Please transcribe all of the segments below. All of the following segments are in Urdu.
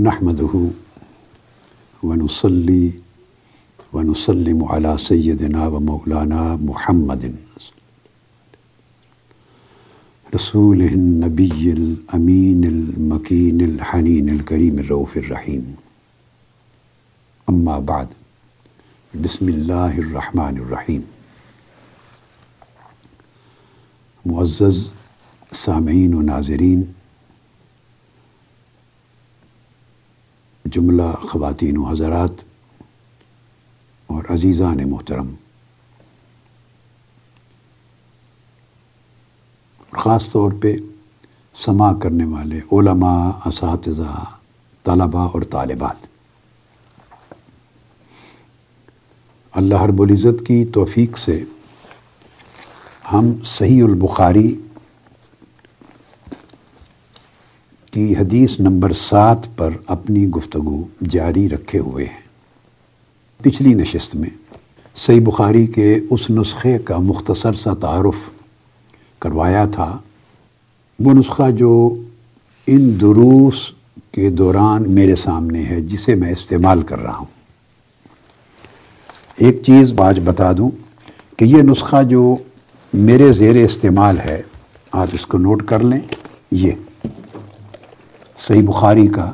نحمده ونصلي ونسلم على سيدنا ومولانا محمد رسول النبي الأمين المكين الحنين الكريم الرؤوف الرحيم. أما بعد، بسم الله الرحمن الرحيم. معزز، سامعین و ناظرین جملہ خواتین و حضرات اور عزیزان محترم۔ خاص طور پہ سما کرنے والے علماء، اساتذہ، طلباء اور طالبات۔ اللہ رب العزت کی توفیق سے ہم صحیح البخاری کی حدیث نمبر سات پر اپنی گفتگو جاری رکھے ہوئے ہیں۔ پچھلی نشست میں صحیح بخاری کے اس نسخے کا مختصر سا تعارف کروایا تھا۔ وہ نسخہ جو ان دروس کے دوران میرے سامنے ہے، جسے میں استعمال کر رہا ہوں۔ ایک چیز باج بتا دوں کہ یہ نسخہ جو میرے زیر استعمال ہے، آپ اس کو نوٹ کر لیں۔ یہ۔ صحیح بخاری کا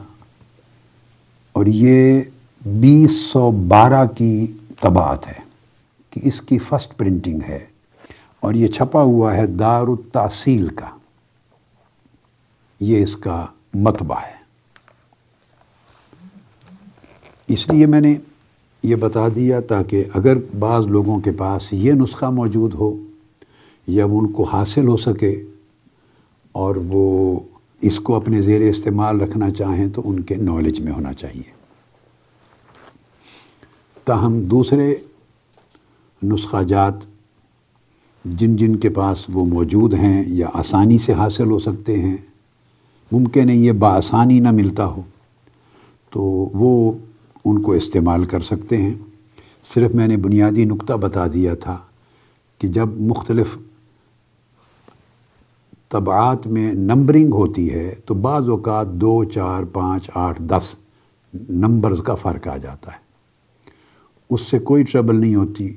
اور یہ بیس سو بارہ کی طباعت ہے کہ اس کی فسٹ پرنٹنگ ہے اور یہ چھپا ہوا ہے دار التاثیل کا۔ یہ اس کا متبہ ہے۔ اس لیے میں نے یہ بتا دیا تاکہ اگر بعض لوگوں کے پاس یہ نسخہ موجود ہو یا ان کو حاصل ہو سکے اور وہ اس کو اپنے زیر استعمال رکھنا چاہیں تو ان کے نالج میں ہونا چاہیے۔ تاہم دوسرے نسخہ جات جن جن کے پاس وہ موجود ہیں یا آسانی سے حاصل ہو سکتے ہیں، ممکن ہے یہ بآسانی نہ ملتا ہو، تو وہ ان کو استعمال کر سکتے ہیں۔ صرف میں نے بنیادی نقطہ بتا دیا تھا کہ جب مختلف طبعات میں نمبرنگ ہوتی ہے تو بعض اوقات دو، چار، پانچ، آٹھ، دس نمبرز کا فرق آ جاتا ہے۔ اس سے کوئی ٹربل نہیں ہوتی۔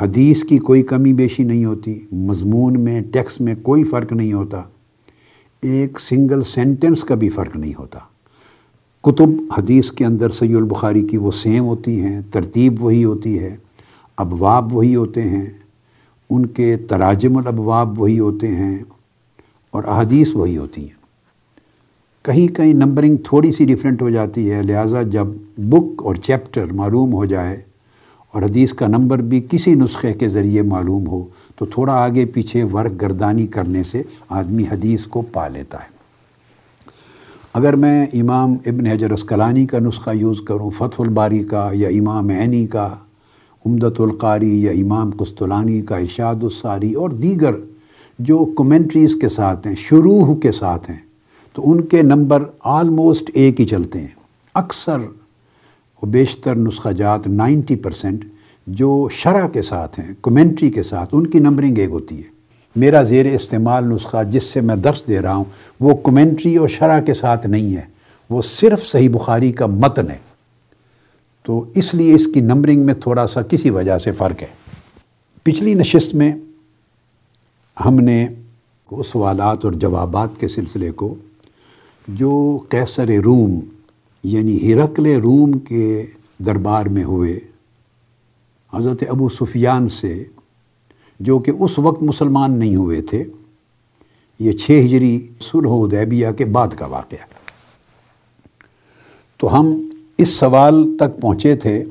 حدیث کی کوئی کمی بیشی نہیں ہوتی۔ مضمون میں ٹیکس میں کوئی فرق نہیں ہوتا۔ ایک سنگل سینٹنس کا بھی فرق نہیں ہوتا۔ کتب حدیث کے اندر سید البخاری کی وہ سیم ہوتی ہیں، ترتیب وہی ہوتی ہے، ابواب وہی ہوتے ہیں۔ ان کے تراجم الابواب وہی ہوتے ہیں۔ اور احادیث وہی ہوتی ہیں۔ کہیں کہیں نمبرنگ تھوڑی سی ڈیفرنٹ ہو جاتی ہے، لہٰذا جب بک اور چیپٹر معلوم ہو جائے اور حدیث کا نمبر بھی کسی نسخے کے ذریعے معلوم ہو، تو تھوڑا آگے پیچھے ورق گردانی کرنے سے آدمی حدیث کو پا لیتا ہے۔ اگر میں امام ابن حجر اسکلانی کا نسخہ یوز کروں، فتح الباری کا یا امام عینی کا امدت القاری یا امام قسطلانی کا، ارشاد الساری اور دیگر جو کمنٹریز کے ساتھ ہیں، شروع کے ساتھ ہیں، تو ان کے نمبر آلموسٹ ایک ہی چلتے ہیں۔ اکثر و بیشتر نسخہ جات نائنٹی پرسنٹ جو شرح کے ساتھ ہیں کمنٹری کے ساتھ، ان کی نمبرنگ ایک ہوتی ہے۔ میرا زیر استعمال نسخہ جس سے میں درس دے رہا ہوں، وہ کمنٹری اور شرح کے ساتھ نہیں ہے۔ وہ صرف صحیح بخاری کا متن ہے۔ تو اس لیے اس کی نمبرنگ میں تھوڑا سا کسی وجہ سے فرق ہے۔ پچھلی نشست میں ہم نے سوالات اور جوابات کے سلسلے کو جو کیسر روم یعنی ہرکل روم کے دربار میں ہوئے، حضرت ابو سفیان سے، جو کہ اس وقت مسلمان نہیں ہوئے تھے، یہ چھ ہجری سلح ادیبیہ کے بعد کا واقعہ۔ تو ہم اس سوال تک پہنچے تھے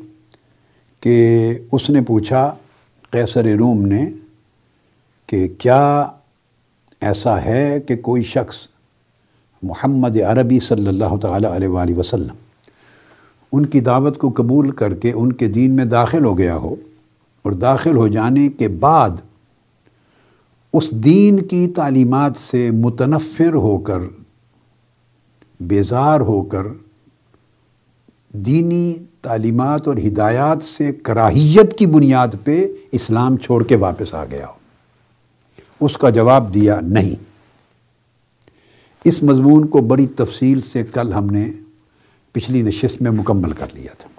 کہ اس نے پوچھا، قیصر روم نے کہ کیا ایسا ہے کہ کوئی شخص محمد عربی صلی اللہ تعالیٰ علیہ وآلہ وسلم ان کی دعوت کو قبول کر کے ان کے دین میں داخل ہو گیا ہو اور داخل ہو جانے کے بعد اس دین کی تعلیمات سے متنفر ہو کر، بیزار ہو کر دینی تعلیمات اور ہدایات سے کراہیت کی بنیاد پہ اسلام چھوڑ کے واپس آ گیا ہو۔ اس کا جواب دیا نہیں۔ اس مضمون کو بڑی تفصیل سے کل ہم نے پچھلی نشست میں مکمل کر لیا تھا۔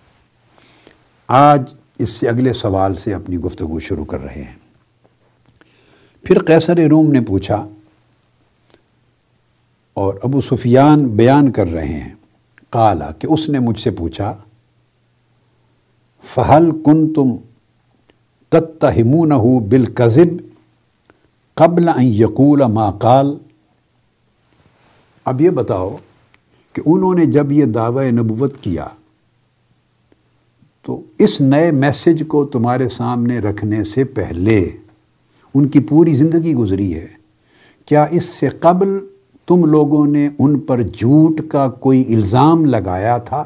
آج اس سے اگلے سوال سے اپنی گفتگو شروع کر رہے ہیں۔ پھر قیصر روم نے پوچھا اور ابو سفیان بیان کر رہے ہیں۔ کالا کہ اس نے مجھ سے پوچھا، فہل کن تم تتہمون ہو بالکذب؟ قبل ان یقول ما قال۔ اب یہ بتاؤ کہ انہوں نے جب یہ دعوی نبوت کیا تو اس نئے میسج کو تمہارے سامنے رکھنے سے پہلے ان کی پوری زندگی گزری ہے۔ کیا اس سے قبل تم لوگوں نے ان پر جھوٹ کا کوئی الزام لگایا تھا؟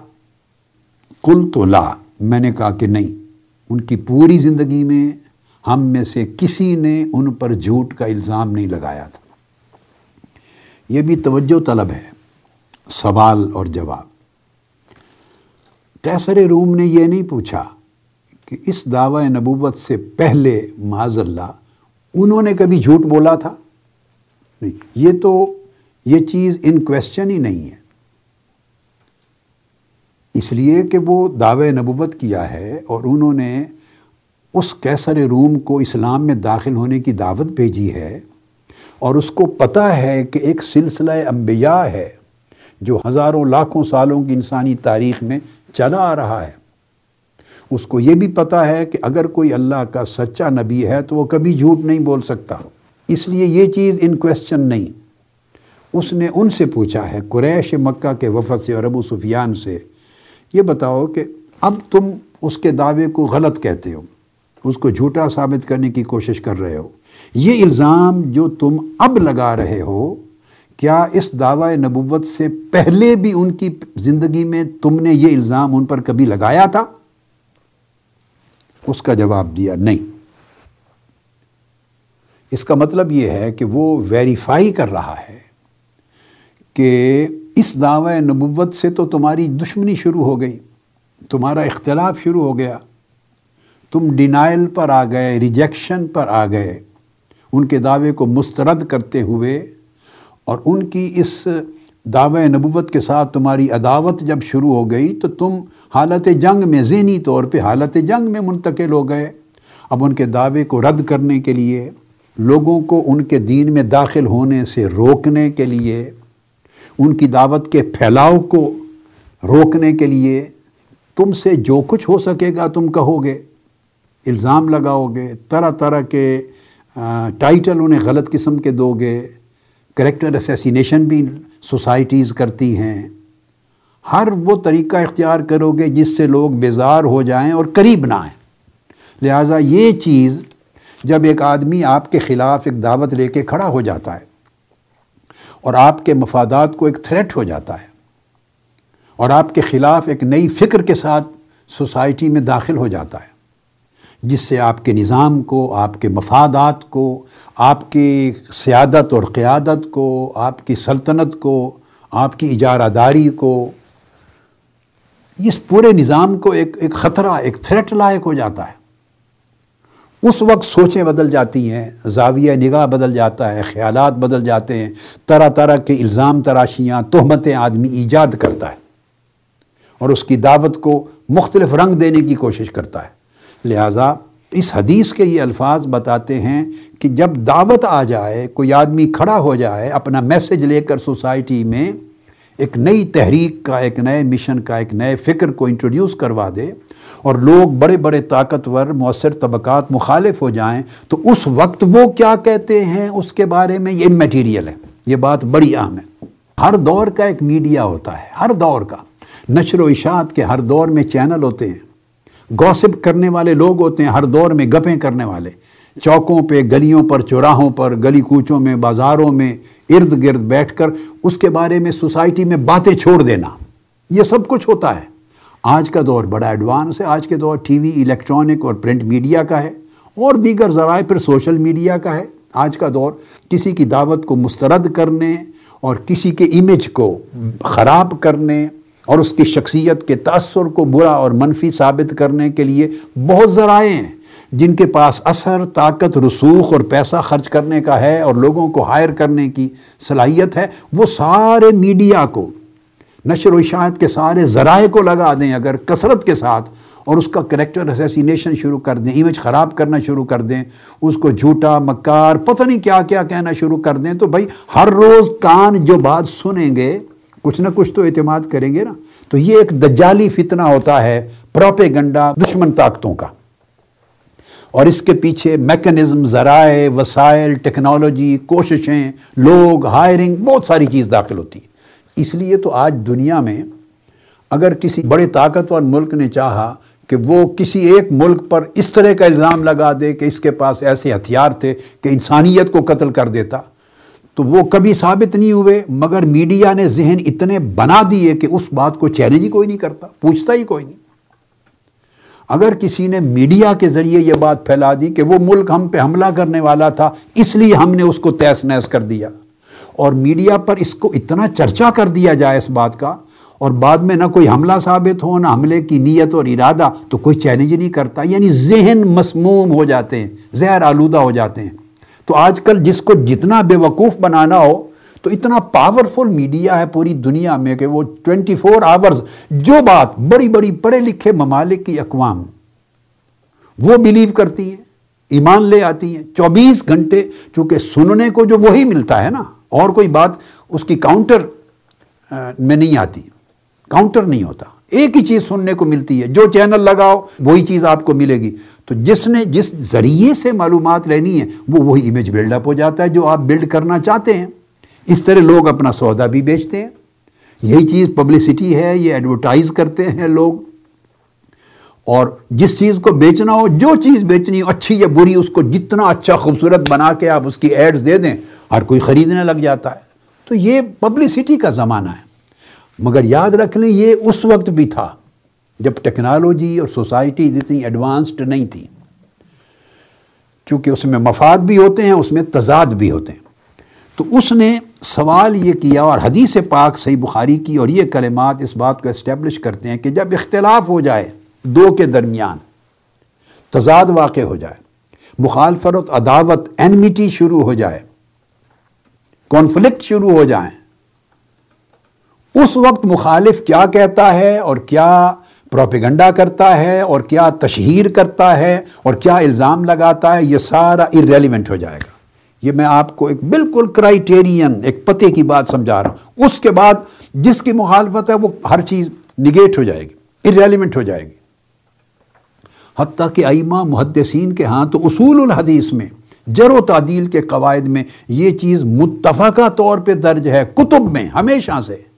کل تو لا، میں نے کہا کہ نہیں، ان کی پوری زندگی میں ہم میں سے کسی نے ان پر جھوٹ کا الزام نہیں لگایا تھا۔ یہ بھی توجہ طلب ہے۔ سوال اور جواب۔ کیسر روم نے یہ نہیں پوچھا کہ اس دعوی نبوت سے پہلے معذ اللہ انہوں نے کبھی جھوٹ بولا تھا؟ نہیں، یہ تو یہ چیز ان کوشچن ہی نہیں ہے۔ اس لیے کہ وہ دعوی نبوت کیا ہے اور انہوں نے اس کیسر روم کو اسلام میں داخل ہونے کی دعوت بھیجی ہے اور اس کو پتہ ہے کہ ایک سلسلہ انبیاء ہے جو ہزاروں لاکھوں سالوں کی انسانی تاریخ میں چلا آ رہا ہے۔ اس کو یہ بھی پتہ ہے کہ اگر کوئی اللہ کا سچا نبی ہے تو وہ کبھی جھوٹ نہیں بول سکتا۔ اس لیے یہ چیز ان کویسچن نہیں۔ اس نے ان سے پوچھا ہے، قریش مکہ کے وفد سے اور ابو سفیان سے، یہ بتاؤ کہ اب تم اس کے دعوے کو غلط کہتے ہو۔ اس کو جھوٹا ثابت کرنے کی کوشش کر رہے ہو۔ یہ الزام جو تم اب لگا رہے ہو، کیا اس دعوی نبوت سے پہلے بھی ان کی زندگی میں تم نے یہ الزام ان پر کبھی لگایا تھا؟ اس کا جواب دیا، نہیں۔ اس کا مطلب یہ ہے کہ وہ ویریفائی کر رہا ہے کہ اس دعوی نبوت سے تو تمہاری دشمنی شروع ہو گئی، تمہارا اختلاف شروع ہو گیا۔ تم ڈینائل پر آ گئے ریجیکشن پر آ گئے۔ ان کے دعوے کو مسترد کرتے ہوئے اور ان کی اس دعوی نبوت کے ساتھ تمہاری عداوت جب شروع ہو گئی تو تم حالت جنگ میں، ذہنی طور پہ حالت جنگ میں منتقل ہو گئے۔ اب ان کے دعوے کو رد کرنے کے لیے، لوگوں کو ان کے دین میں داخل ہونے سے روکنے کے لیے، ان کی دعوت کے پھیلاؤ کو روکنے کے لیے تم سے جو کچھ ہو سکے گا تم کہو گے۔ الزام لگاؤ گے طرح طرح کے ٹائٹل انہیں غلط قسم کے دو گے کریکٹر اسیسینیشن بھی سوسائٹیز کرتی ہیں۔ ہر وہ طریقہ اختیار کرو گے جس سے لوگ بیزار ہو جائیں اور قریب نہ آئیں۔ لہٰذا یہ چیز جب ایک آدمی آپ کے خلاف ایک دعوت لے کے کھڑا ہو جاتا ہے اور آپ کے مفادات کو ایک تھریٹ ہو جاتا ہے اور آپ کے خلاف ایک نئی فکر کے ساتھ سوسائٹی میں داخل ہو جاتا ہے۔ جس سے آپ کے نظام کو، آپ کے مفادات کو، آپ کی سیادت اور قیادت کو، آپ کی سلطنت کو، آپ کی اجارہ داری کو، اس پورے نظام کو ایک ایک خطرہ، ایک تھریٹ لائق ہو جاتا ہے۔ اس وقت سوچیں بدل جاتی ہیں، زاویہ نگاہ بدل جاتا ہے، خیالات بدل جاتے ہیں، طرح طرح کے الزام تراشیاں، تہمتیں آدمی ایجاد کرتا ہے اور اس کی دعوت کو مختلف رنگ دینے کی کوشش کرتا ہے۔ لہٰذا اس حدیث کے یہ الفاظ بتاتے ہیں کہ جب دعوت آ جائے، کوئی آدمی کھڑا ہو جائے اپنا میسج لے کر سوسائٹی میں ایک نئی تحریک کا، ایک نئے مشن کا، ایک نئے فکر کو انٹروڈیوس کروا دے اور لوگ بڑے بڑے طاقتور مؤثر طبقات مخالف ہو جائیں، تو اس وقت وہ کیا کہتے ہیں؟ اس کے بارے میں یہ میٹیریل ہے۔ یہ بات بڑی اہم ہے۔ ہر دور کا ایک میڈیا ہوتا ہے، ہر دور کا۔ نشر و اشاعت کے ہر دور میں چینل ہوتے ہیں۔ گوسپ کرنے والے لوگ ہوتے ہیں، ہر دور میں گپیں کرنے والے۔ چوکوں پہ، گلیوں پر، چوراہوں پر، گلی کوچوں میں، بازاروں میں، ارد گرد بیٹھ کر اس کے بارے میں سوسائٹی میں باتیں چھوڑ دینا۔ یہ سب کچھ ہوتا ہے۔ آج کا دور بڑا ایڈوانس ہے۔ آج کے دور ٹی وی، الیکٹرانک اور پرنٹ میڈیا کا ہے۔ اور دیگر ذرائع پھر سوشل میڈیا کا ہے۔ آج کا دور کسی کی دعوت کو مسترد کرنے اور کسی کے امیج کو خراب کرنے اور اس کی شخصیت کے تأثر کو برا اور منفی ثابت کرنے کے لیے بہت ذرائع ہیں جن کے پاس اثر، طاقت، رسوخ اور پیسہ خرچ کرنے کا ہے اور لوگوں کو ہائر کرنے کی صلاحیت ہے۔ وہ سارے میڈیا کو، نشر و اشاعت کے سارے ذرائع کو لگا دیں اگر کثرت کے ساتھ اور اس کا کریکٹر اسیسینیشن شروع کر دیں ایمیج خراب کرنا شروع کر دیں، اس کو جھوٹا، مکار، پتہ نہیں کیا کیا کہنا شروع کر دیں تو بھائی ہر روز کان جو بات سنیں گے کچھ نہ کچھ تو اعتماد کریں گے نا۔ تو یہ ایک دجالی فتنہ ہوتا ہے پروپے گنڈا دشمن طاقتوں کا۔ اور اس کے پیچھے میکنزم، ذرائع، وسائل، ٹیکنالوجی، کوششیں، لوگ، ہائرنگ، بہت ساری چیز داخل ہوتی ہے اس لیے تو آج دنیا میں اگر کسی بڑے طاقتور ملک نے چاہا کہ وہ کسی ایک ملک پر اس طرح کا الزام لگا دے کہ اس کے پاس ایسے ہتھیار تھے کہ انسانیت کو قتل کر دیتا تو وہ کبھی ثابت نہیں ہوئے، مگر میڈیا نے ذہن اتنے بنا دیے کہ اس بات کو چیلنج ہی کوئی نہیں کرتا، پوچھتا ہی کوئی نہیں۔ اگر کسی نے میڈیا کے ذریعے یہ بات پھیلا دی کہ وہ ملک ہم پہ حملہ کرنے والا تھا، اس لیے ہم نے اس کو تیس نیس کر دیا۔ اور میڈیا پر اس کو اتنا چرچا کر دیا جائے اس بات کا، اور بعد میں نہ کوئی حملہ ثابت ہو، نہ حملے کی نیت اور ارادہ، تو کوئی چیلنج نہیں کرتا۔ یعنی ذہن مسموم ہو جاتے ہیں، زہر آلودہ ہو جاتے ہیں۔ تو آج کل جس کو جتنا بے وقوف بنانا ہو، تو اتنا پاورفل میڈیا ہے پوری دنیا میں کہ وہ ٹوینٹی فور آورز جو بات بڑی بڑی پڑھے لکھے ممالک کی اقوام وہ بلیو کرتی ہیں، ایمان لے آتی ہیں۔ چوبیس گھنٹے چونکہ سننے کو جو وہی ملتا ہے نا، اور کوئی بات اس کی کاؤنٹر میں نہیں آتی۔ کاؤنٹر نہیں ہوتا۔ ایک ہی چیز سننے کو ملتی ہے، جو چینل لگاؤ، وہی چیز آپ کو ملے گی۔ تو جس نے جس ذریعے سے معلومات لینی ہے وہ وہی امیج بلڈ اپ ہو جاتا ہے، جو آپ بلڈ کرنا چاہتے ہیں۔ اس طرح لوگ اپنا سودا بھی بیچتے ہیں۔ یہی چیز پبلسٹی ہے، یہ ایڈورٹائز کرتے ہیں لوگ۔ اور جس چیز کو بیچنا ہو، جو چیز بیچنی ہو، اچھی یا بری، اس کو جتنا اچھا خوبصورت بنا کے آپ اس کی ایڈز دے دیں، ہر کوئی خریدنے لگ جاتا ہے۔ تو یہ پبلسٹی کا زمانہ ہے۔ مگر یاد رکھ لیں یہ اس وقت بھی تھا جب ٹیکنالوجی اور سوسائٹی جتنی ایڈوانسڈ نہیں تھی۔ چونکہ اس میں مفاد بھی ہوتے ہیں، اس میں تضاد بھی ہوتے ہیں۔ تو اس نے سوال یہ کیا اور حدیث پاک صحیح بخاری کی اور یہ کلمات اس بات کو اسٹیبلش کرتے ہیں کہ جب اختلاف ہو جائے دو کے درمیان، تضاد واقع ہو جائے، مخالفت عداوت اینمیٹی شروع ہو جائے کانفلکٹ شروع ہو جائیں اس وقت مخالف کیا کہتا ہے اور کیا پروپیگنڈا کرتا ہے اور کیا تشہیر کرتا ہے اور کیا الزام لگاتا ہے، یہ سارا ارریلیونٹ ہو جائے گا۔ یہ میں آپ کو ایک بالکل کرائٹیرین ایک پتے کی بات سمجھا رہا ہوں۔ اس کے بعد جس کی مخالفت ہے، وہ ہر چیز نگیٹ ہو جائے گی ارریلیونٹ ہو جائے گی۔ حتیٰ کہ ائمہ محدثین کے ہاں تو اصول الحدیث میں، جر و تعدیل کے قواعد میں یہ چیز متفقہ طور پہ درج ہے، کتب میں، ہمیشہ سے۔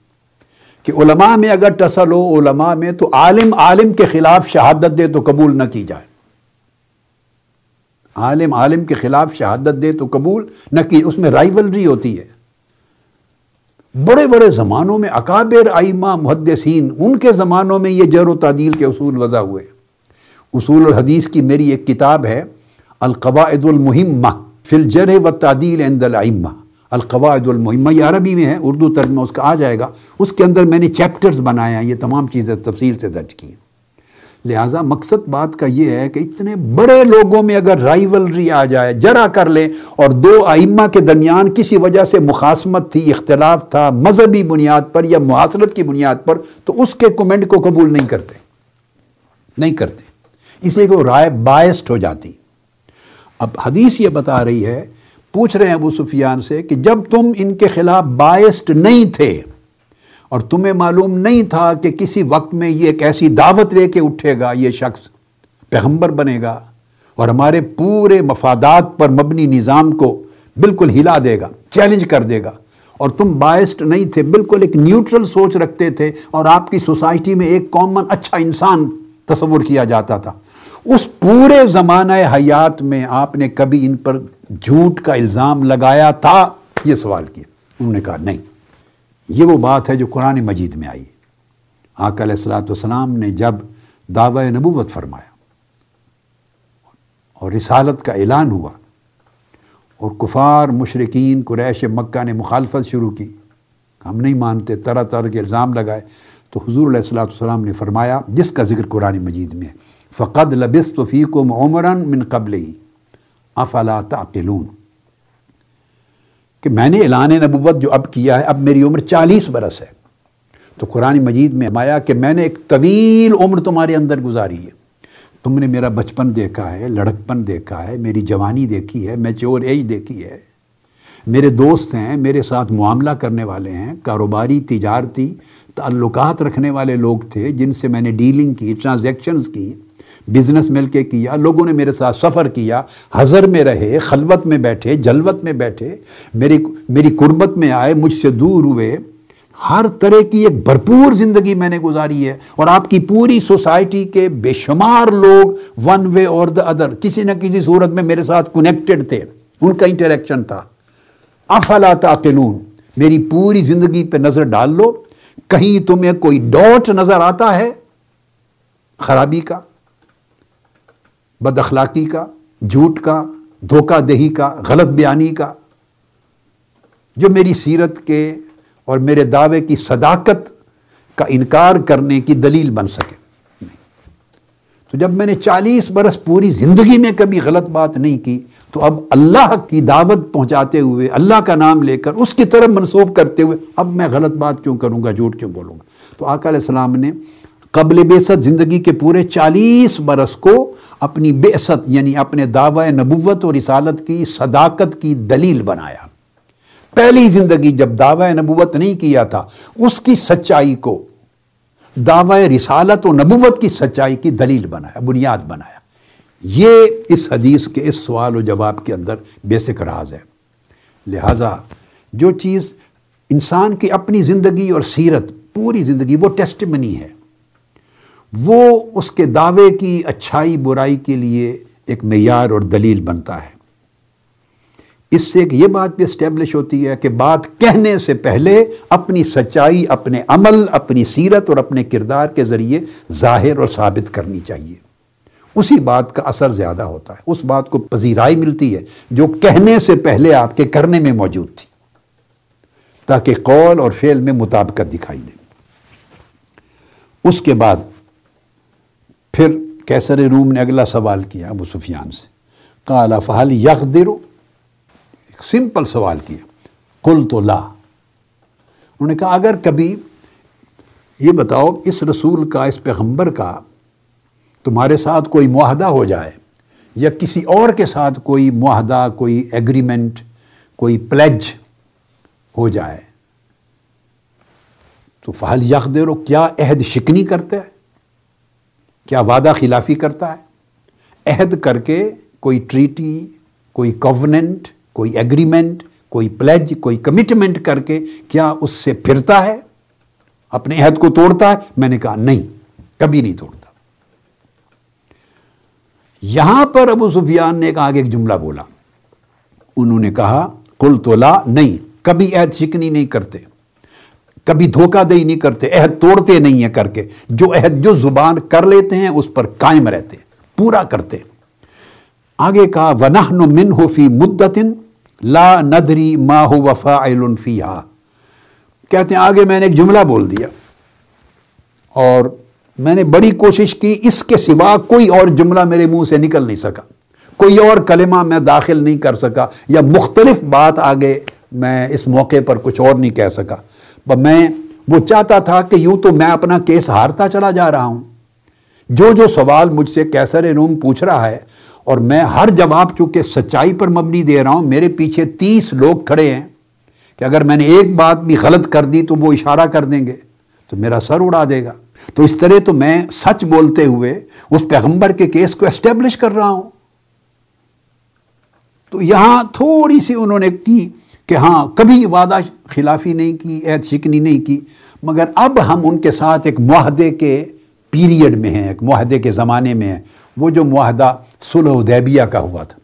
کہ علماء میں اگر ٹسل ہو، علماء میں تو عالم عالم کے خلاف شہادت دے تو قبول نہ کی جائے۔ عالم عالم کے خلاف شہادت دے تو قبول نہ کی، اس میں رائیولری ہوتی ہے۔ بڑے بڑے زمانوں میں اکابر آئمہ محدثین، ان کے زمانوں میں یہ جر و تعدیل کے اصول وضع ہوئے۔ اصول الحدیث کی میری ایک کتاب ہے، القواعد المہمہ فی الجرح و تعدیل عند الائمہ۔ القواعد المہمہ، یہ عربی میں ہے، اردو ترجمہ اس کا آ جائے گا۔ اس کے اندر میں نے چیپٹرز بنائے ہیں، یہ تمام چیزیں تفصیل سے درج کی ہیں۔ لہٰذا مقصد بات کا یہ ہے کہ اتنے بڑے لوگوں میں اگر رائیولری آ جائے، جرا کر لیں اور دو آئمہ کے درمیان کسی وجہ سے مخاسمت تھی، اختلاف تھا، مذہبی بنیاد پر یا معاصرت کی بنیاد پر، تو اس کے کومنٹ کو قبول نہیں کرتے۔ نہیں کرتے۔ اس لیے کہ وہ رائے باعث ہو جاتی۔ اب حدیث یہ بتا رہی ہے پوچھ رہے ہیں ابو سفیان سے کہ جب تم ان کے خلاف باعث نہیں تھے اور تمہیں معلوم نہیں تھا کہ کسی وقت میں یہ ایک ایسی دعوت لے کے اٹھے گا، یہ شخص پیغمبر بنے گا اور ہمارے پورے مفادات پر مبنی نظام کو بالکل ہلا دے گا چیلنج کر دے گا۔ اور تم باعث نہیں تھے، بالکل ایک نیوٹرل سوچ رکھتے تھے اور آپ کی سوسائٹی میں ایک کامن اچھا انسان تصور کیا جاتا تھا۔ اس پورے زمانہ حیات میں آپ نے کبھی ان پر جھوٹ کا الزام لگایا تھا؟ یہ سوال کیا۔ انہوں نے کہا، نہیں۔ یہ وہ بات ہے جو قرآن مجید میں آئی آقا علیہ السلاۃ والسلام نے جب دعوی نبوت فرمایا اور رسالت کا اعلان ہوا اور کفار مشرقین قریش مکہ نے مخالفت شروع کی، ہم نہیں مانتے، طرح طرح کے الزام لگائے، تو حضور علیہ السلاۃ والسلام نے فرمایا، جس کا ذکر قرآن مجید میں ہے۔ فقد لبس فیکم عمرن من قبل ہی افلا تعقلون کہ میں نے اعلان نبوت جو اب کیا ہے، اب میری عمر چالیس برس ہے۔ تو قرآن مجید میں مایا کہ میں نے ایک طویل عمر تمہارے اندر گزاری ہے۔ تم نے میرا بچپن دیکھا ہے، لڑکپن دیکھا ہے، میری جوانی دیکھی ہے میچور ایج دیکھی ہے۔ میرے دوست ہیں، میرے ساتھ معاملہ کرنے والے ہیں، کاروباری، تجارتی تعلقات رکھنے والے لوگ تھے جن سے میں نے ڈیلنگ کی ٹرانزیکشنز کی۔ بزنس مل کے کیا، لوگوں نے میرے ساتھ سفر کیا، حضر میں رہے، خلوت میں بیٹھے، جلوت میں بیٹھے، میری میری قربت میں آئے، مجھ سے دور ہوئے۔ ہر طرح کی ایک بھرپور زندگی میں نے گزاری ہے اور آپ کی پوری سوسائٹی کے بے شمار لوگ ون وے اور دا ادر کسی نہ کسی صورت میں میرے ساتھ کنیکٹڈ تھے۔ ان کا انٹریکشن تھا۔ افلا تعقلون، میری پوری زندگی پہ نظر ڈال لو۔ کہیں تمہیں کوئی ڈاٹ نظر آتا ہے؟ خرابی کا۔ بد اخلاقی کا، جھوٹ کا، دھوکہ دہی کا، غلط بیانی کا۔ جو میری سیرت کے اور میرے دعوے کی صداقت کا انکار کرنے کی دلیل بن سکے۔ تو جب میں نے چالیس برس پوری زندگی میں کبھی غلط بات نہیں کی، تو اب اللہ کی دعوت پہنچاتے ہوئے، اللہ کا نام لے کر، اس کی طرف منسوب کرتے ہوئے، اب میں غلط بات کیوں کروں گا، جھوٹ کیوں بولوں گا؟ تو آقا علیہ السلام نے قبل بیست زندگی کے پورے چالیس برس کو اپنی بیست یعنی اپنے دعوی نبوت اور رسالت کی صداقت کی دلیل بنایا۔ پہلی زندگی جب دعوی نبوت نہیں کیا تھا، اس کی سچائی کو، دعوی رسالت و نبوت کی سچائی کی دلیل بنایا، بنیاد بنایا۔ یہ اس حدیث کے، اس سوال و جواب کے اندر بیسک راز ہے۔ لہٰذا جو چیز انسان کی اپنی زندگی اور سیرت، پوری زندگی، وہ ٹیسٹ ہے۔ وہ اس کے دعوے کی اچھائی برائی کے لیے ایک معیار اور دلیل بنتا ہے۔ اس سے ایک یہ بات بھی اسٹیبلش ہوتی ہے کہ بات کہنے سے پہلے اپنی سچائی، اپنے عمل، اپنی سیرت اور اپنے کردار کے ذریعے ظاہر اور ثابت کرنی چاہیے۔ اسی بات کا اثر زیادہ ہوتا ہے۔ اس بات کو پذیرائی ملتی ہے جو کہنے سے پہلے آپ کے کرنے میں موجود تھی۔ تاکہ قول اور فعل میں مطابقت دکھائی دے۔ اس کے بعد پھر کیسر روم نے اگلا سوال کیا ابو سفیان سے۔ کالا فہل یک ایک سمپل سوال کیا۔ کل تو لا۔ انہوں نے کہا، اگر کبھی یہ بتاؤ، اس رسول کا، اس پیغمبر کا تمہارے ساتھ کوئی معاہدہ ہو جائے، یا کسی اور کے ساتھ کوئی معاہدہ، کوئی ایگریمنٹ کوئی پلیج ہو جائے، تو فہل یک کیا عہد شکنی کرتا ہے؟ کیا وعدہ خلافی کرتا ہے؟ عہد کر کے کوئی ٹریٹی کوئی کووننٹ کوئی ایگریمنٹ کوئی پلیج کوئی کمٹمنٹ کر کے کیا اس سے پھرتا ہے؟ اپنے عہد کو توڑتا ہے؟ میں نے کہا نہیں، کبھی نہیں توڑتا۔ یہاں پر ابو سفیان نے ایک آگے ایک جملہ بولا۔ انہوں نے کہا کل تو لا، نہیں، کبھی عہد شکنی نہیں کرتے۔ کبھی دھوکہ دہی نہیں کرتے، عہد توڑتے نہیں ہیں کر کے۔ جو عہد، جو زبان کر لیتے ہیں، اس پر قائم رہتے پورا کرتے آگے کہا، ونحن من فی مدتن لا ندری ما ہو وفا فیہا کہتے ہیں، آگے میں نے ایک جملہ بول دیا۔ اور میں نے بڑی کوشش کی، اس کے سوا کوئی اور جملہ میرے منہ سے نکل نہیں سکا۔ کوئی اور کلمہ میں داخل نہیں کر سکا، یا مختلف بات آگے میں اس موقع پر کچھ اور نہیں کہہ سکا۔ میں وہ چاہتا تھا کہ یوں تو میں اپنا کیس ہارتا چلا جا رہا ہوں۔ جو جو سوال مجھ سے کیسر روم پوچھ رہا ہے اور میں ہر جواب چونکہ سچائی پر مبنی دے رہا ہوں، میرے پیچھے تیس لوگ کھڑے ہیں کہ اگر میں نے ایک بات بھی غلط کر دی تو وہ اشارہ کر دیں گے، تو میرا سر اڑا دے گا۔ تو اس طرح تو میں سچ بولتے ہوئے اس پیغمبر کے کیس کو اسٹیبلش کر رہا ہوں۔ تو یہاں تھوڑی سی انہوں نے کی کہ ہاں کبھی وعدہ خلافی نہیں کی، عہد شکنی نہیں کی، مگر اب ہم ان کے ساتھ ایک معاہدے کے پیریڈ میں ہیں، ایک معاہدے کے زمانے میں ہیں۔ وہ جو معاہدہ صلح دیبیہ کا ہوا تھا،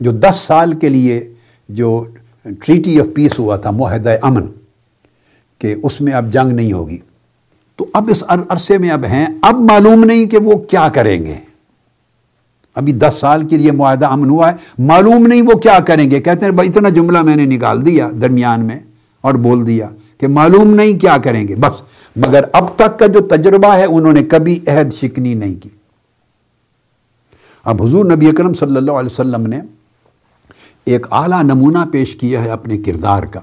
جو دس سال کے لیے جو ٹریٹی آف پیس ہوا تھا، معاہدہ امن، کہ اس میں اب جنگ نہیں ہوگی۔ تو اب اس عرصے میں اب ہیں، اب معلوم نہیں کہ وہ کیا کریں گے۔ ابھی دس سال کے لیے معاہدہ امن ہوا ہے۔ معلوم نہیں وہ کیا کریں گے۔ کہتے ہیں، بھائی، اتنا جملہ میں نے نکال دیا درمیان میں اور بول دیا کہ معلوم نہیں کیا کریں گے۔ بس، مگر اب تک کا جو تجربہ ہے، انہوں نے کبھی عہد شکنی نہیں کی۔ اب حضور نبی اکرم صلی اللہ علیہ وسلم نے ایک اعلیٰ نمونہ پیش کیا ہے اپنے کردار کا۔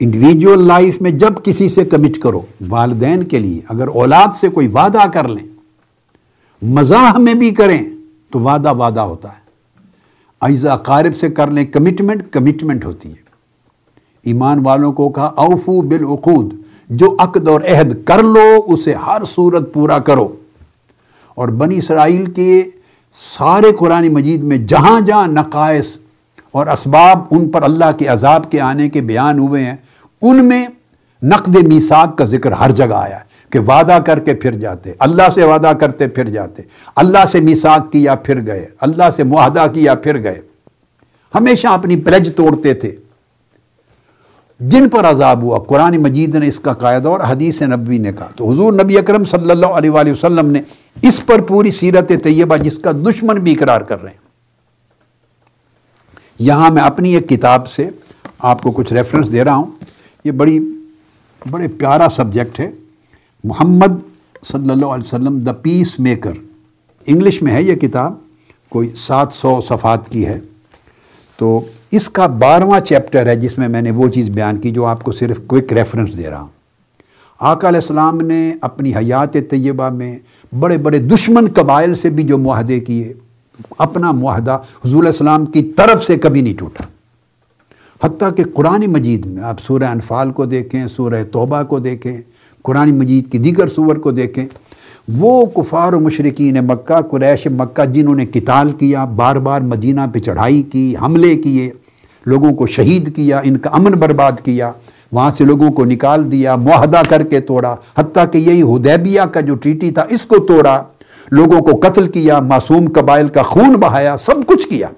انڈیویجول لائف میں جب کسی سے کمٹ کرو، والدین کے لیے، اگر اولاد سے کوئی وعدہ کر لیں، مزاح میں بھی کریں تو وعدہ وعدہ ہوتا ہے۔ ایزا قارب سے کر لیں کمٹمنٹ کمٹمنٹ ہوتی ہے۔ ایمان والوں کو کہا، اوفو بالعقود، جو عقد اور عہد کر لو، اسے ہر صورت پورا کرو۔ اور بنی اسرائیل کے سارے قرآن مجید میں جہاں جہاں نقائص اور اسباب ان پر اللہ کے عذاب کے آنے کے بیان ہوئے ہیں، ان میں نقد میساک کا ذکر ہر جگہ آیا ہے۔ کہ وعدہ کر کے پھر جاتے، اللہ سے وعدہ کرتے پھر جاتے، اللہ سے میساک کیا پھر گئے، اللہ سے معاہدہ کیا پھر گئے۔ ہمیشہ اپنی پلج توڑتے تھے۔ جن پر عذاب ہوا، قرآن مجید نے اس کا قاعدہ اور حدیث نبوی نے کہا۔ تو حضور نبی اکرم صلی اللہ علیہ وآلہ وسلم نے اس پر پوری سیرت طیبہ، جس کا دشمن بھی اقرار کر رہے ہیں۔ یہاں میں اپنی ایک کتاب سے آپ کو کچھ ریفرنس دے رہا ہوں۔ یہ بڑی، بڑے پیارا سبجیکٹ ہے۔ محمد صلی اللہ علیہ وسلم دا پیس میکر انگلش میں ہے یہ کتاب، کوئی سات سو صفحات کی ہے۔ تو اس کا بارہواں چیپٹر ہے جس میں میں نے وہ چیز بیان کی جو آپ کو صرف کوئک ریفرنس دے رہا ہوں۔ آقا علیہ السلام نے اپنی حیات طیبہ میں بڑے بڑے دشمن قبائل سے بھی جو معاہدے کیے، اپنا معاہدہ حضور علیہ السلام کی طرف سے کبھی نہیں ٹوٹا۔ حتیٰ کہ قرآن مجید میں آپ سورہ انفال کو دیکھیں، سورہ توبہ کو دیکھیں قرآن مجید کی دیگر سور کو دیکھیں، وہ کفار و مشرقین مکہ، قریش مکہ جنہوں نے قتال کیا، بار بار مدینہ پہ چڑھائی کی، حملے کیے، لوگوں کو شہید کیا، ان کا امن برباد کیا، وہاں سے لوگوں کو نکال دیا، معاہدہ کر کے توڑا، حتیٰ کہ یہی حدیبیہ کا جو ٹریٹی تھا، اس کو توڑا، لوگوں کو قتل کیا، معصوم قبائل کا خون بہایا، سب کچھ کیا۔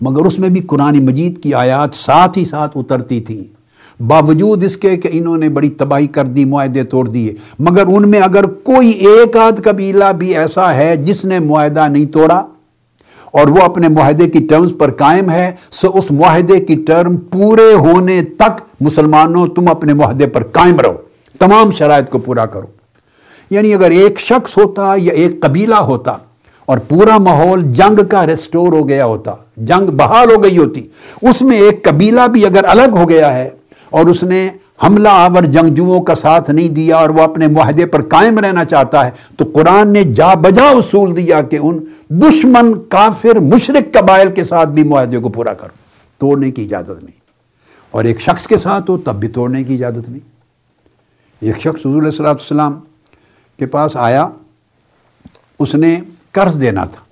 مگر اس میں بھی قرآن مجید کی آیات ساتھ ہی ساتھ اترتی تھیں۔ باوجود اس کے کہ انہوں نے بڑی تباہی کر دی، معاہدے توڑ دیے۔ مگر ان میں اگر کوئی ایک آدھ قبیلہ بھی ایسا ہے جس نے معاہدہ نہیں توڑا اور وہ اپنے معاہدے کی ٹرمز پر قائم ہے، سو اس معاہدے کی ٹرم پورے ہونے تک مسلمانوں، تم اپنے معاہدے پر قائم رہو۔ تمام شرائط کو پورا کرو۔ یعنی اگر ایک شخص ہوتا یا ایک قبیلہ ہوتا اور پورا ماحول جنگ کا ریسٹور ہو گیا ہوتا، جنگ بحال ہو گئی ہوتی، اس میں ایک قبیلہ بھی اگر الگ ہو گیا ہے اور اس نے حملہ آور جنگجوؤں کا ساتھ نہیں دیا اور وہ اپنے معاہدے پر قائم رہنا چاہتا ہے، تو قرآن نے جا بجا اصول دیا کہ ان دشمن کافر مشرق قبائل کے ساتھ بھی معاہدے کو پورا کرو۔ توڑنے کی اجازت نہیں۔ اور ایک شخص کے ساتھ ہو تب بھی توڑنے کی اجازت نہیں۔ ایک شخص حضور علیہ السلام کے پاس آیا، اس نے قرض دینا تھا۔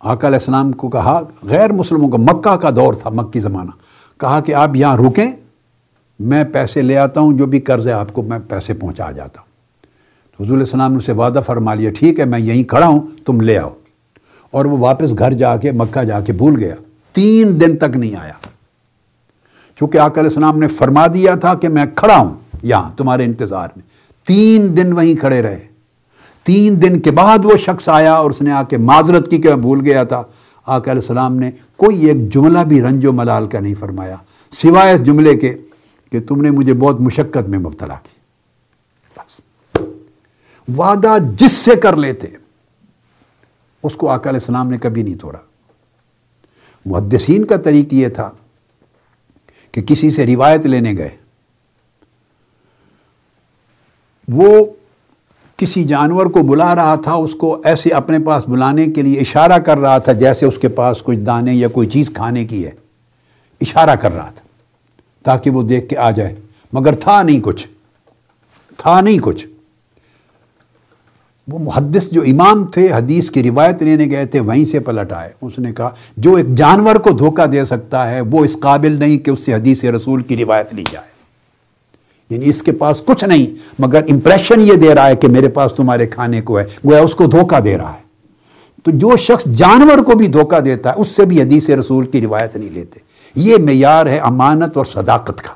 آقا علیہ السلام کو کہا، غیر مسلموں کا مکہ کا دور تھا، مکی زمانہ۔ کہا کہ آپ یہاں رکیں میں پیسے لے آتا ہوں، جو بھی قرض ہے آپ کو میں پیسے پہنچا جاتا ہوں۔ تو حضور علیہ السلام نے اسے وعدہ فرما لیا، ٹھیک ہے، میں یہیں کھڑا ہوں، تم لے آؤ۔ اور وہ واپس گھر جا کے مکہ جا کے بھول گیا۔ تین دن تک نہیں آیا۔ چونکہ آقا علیہ السلام نے فرما دیا تھا کہ میں کھڑا ہوں یہاں، تمہارے انتظار میں۔ تین دن وہیں کھڑے رہے۔ تین دن کے بعد وہ شخص آیا اور اس نے آ کے معذرت کی کہ میں بھول گیا تھا۔ آقا علیہ السلام نے کوئی ایک جملہ بھی رنج و ملال کا نہیں فرمایا، سوائے اس جملے کے کہ تم نے مجھے بہت مشقت میں مبتلا کی۔ بس۔ وعدہ جس سے کر لیتے، اس کو آقا علیہ السلام نے کبھی نہیں توڑا۔ محدثین کا طریق یہ تھا کہ کسی سے روایت لینے گئے۔ وہ کسی جانور کو بلا رہا تھا، اس کو ایسے اپنے پاس بلانے کے لیے اشارہ کر رہا تھا جیسے اس کے پاس کچھ دانے یا کوئی چیز کھانے کی ہے۔ اشارہ کر رہا تھا۔ تاکہ وہ دیکھ کے آ جائے۔ مگر تھا نہیں کچھ۔ تھا نہیں کچھ۔ وہ محدث جو امام تھے، حدیث کی روایت لینے گئے تھے، وہیں سے پلٹ آئے۔ اس نے کہا، جو ایک جانور کو دھوکہ دے سکتا ہے، وہ اس قابل نہیں کہ اس سے حدیث رسول کی روایت لی جائے۔ یعنی اس کے پاس کچھ نہیں، مگر امپریشن یہ دے رہا ہے کہ میرے پاس تمہارے کھانے کو ہے، گویا اس کو دھوکہ دے رہا ہے۔ تو جو شخص جانور کو بھی دھوکہ دیتا ہے، اس سے بھی حدیث رسول کی روایت نہیں لیتے۔ یہ معیار ہے امانت اور صداقت کا۔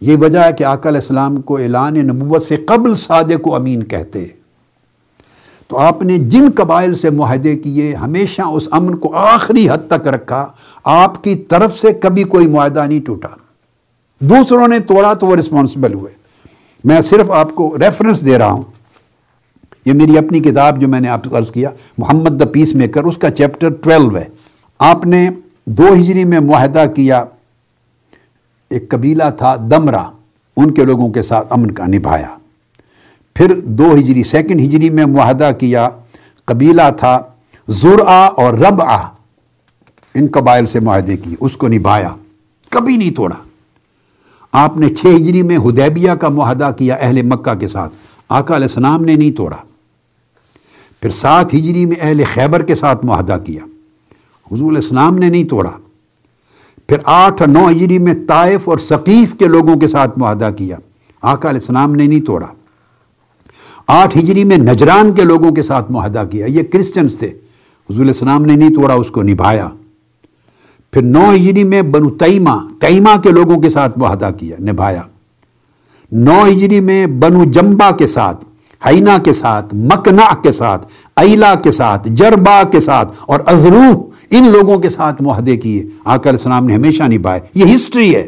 یہ وجہ ہے کہ آقا علیہ السلام کو اعلان نبوت سے قبل صادق کو امین کہتے۔ تو آپ نے جن قبائل سے معاہدے کیے، ہمیشہ اس امن کو آخری حد تک رکھا۔ آپ کی طرف سے کبھی کوئی معاہدہ نہیں ٹوٹا۔ دوسروں نے توڑا تو وہ رسپانسبل ہوئے۔ میں صرف آپ کو ریفرنس دے رہا ہوں۔ یہ میری اپنی کتاب جو میں نے آپ کو عرض کیا، محمد دا پیس میکر اس کا چیپٹر ٹویلو ہے۔ آپ نے دو ہجری میں معاہدہ کیا، ایک قبیلہ تھا دمرا ان کے لوگوں کے ساتھ امن کا نبھایا۔ پھر دو ہجری سیکنڈ ہجری میں معاہدہ کیا، قبیلہ تھا زرآ اور رب ان قبائل سے معاہدے کی اس کو نبھایا۔ کبھی نہیں توڑا۔ آپ نے چھ ہجری میں ہدیبیہ کا معاہدہ کیا اہل مکہ کے ساتھ، آقا علیہ السلام نے نہیں توڑا۔ پھر سات ہجری میں اہل خیبر کے ساتھ معاہدہ کیا۔ حضور علیہ السلام نے نہیں توڑا۔ پھر آٹھ اور نو ہجری میں طائف اور ثقیف کے لوگوں کے ساتھ معاہدہ کیا۔ آقا علیہ السلام نے نہیں توڑا۔ آٹھ ہجری میں نجران کے لوگوں کے ساتھ معاہدہ کیا۔ یہ کرسچنز تھے۔ حضور علیہ السلام نے نہیں توڑا، اس کو نبھایا۔ پھر نو ہجری میں بنو تیمہ تیمہ کے لوگوں کے ساتھ معاہدہ کیا، نبھایا۔ نو ہجری میں بنو جمبا کے ساتھ، حینا کے ساتھ مکنا کے ساتھ ایلا کے ساتھ، جربا کے ساتھ اور ازرو ان لوگوں کے ساتھ معاہدے کیے۔ آقا علیہ السلام نے ہمیشہ نبھائے۔ یہ ہسٹری ہے۔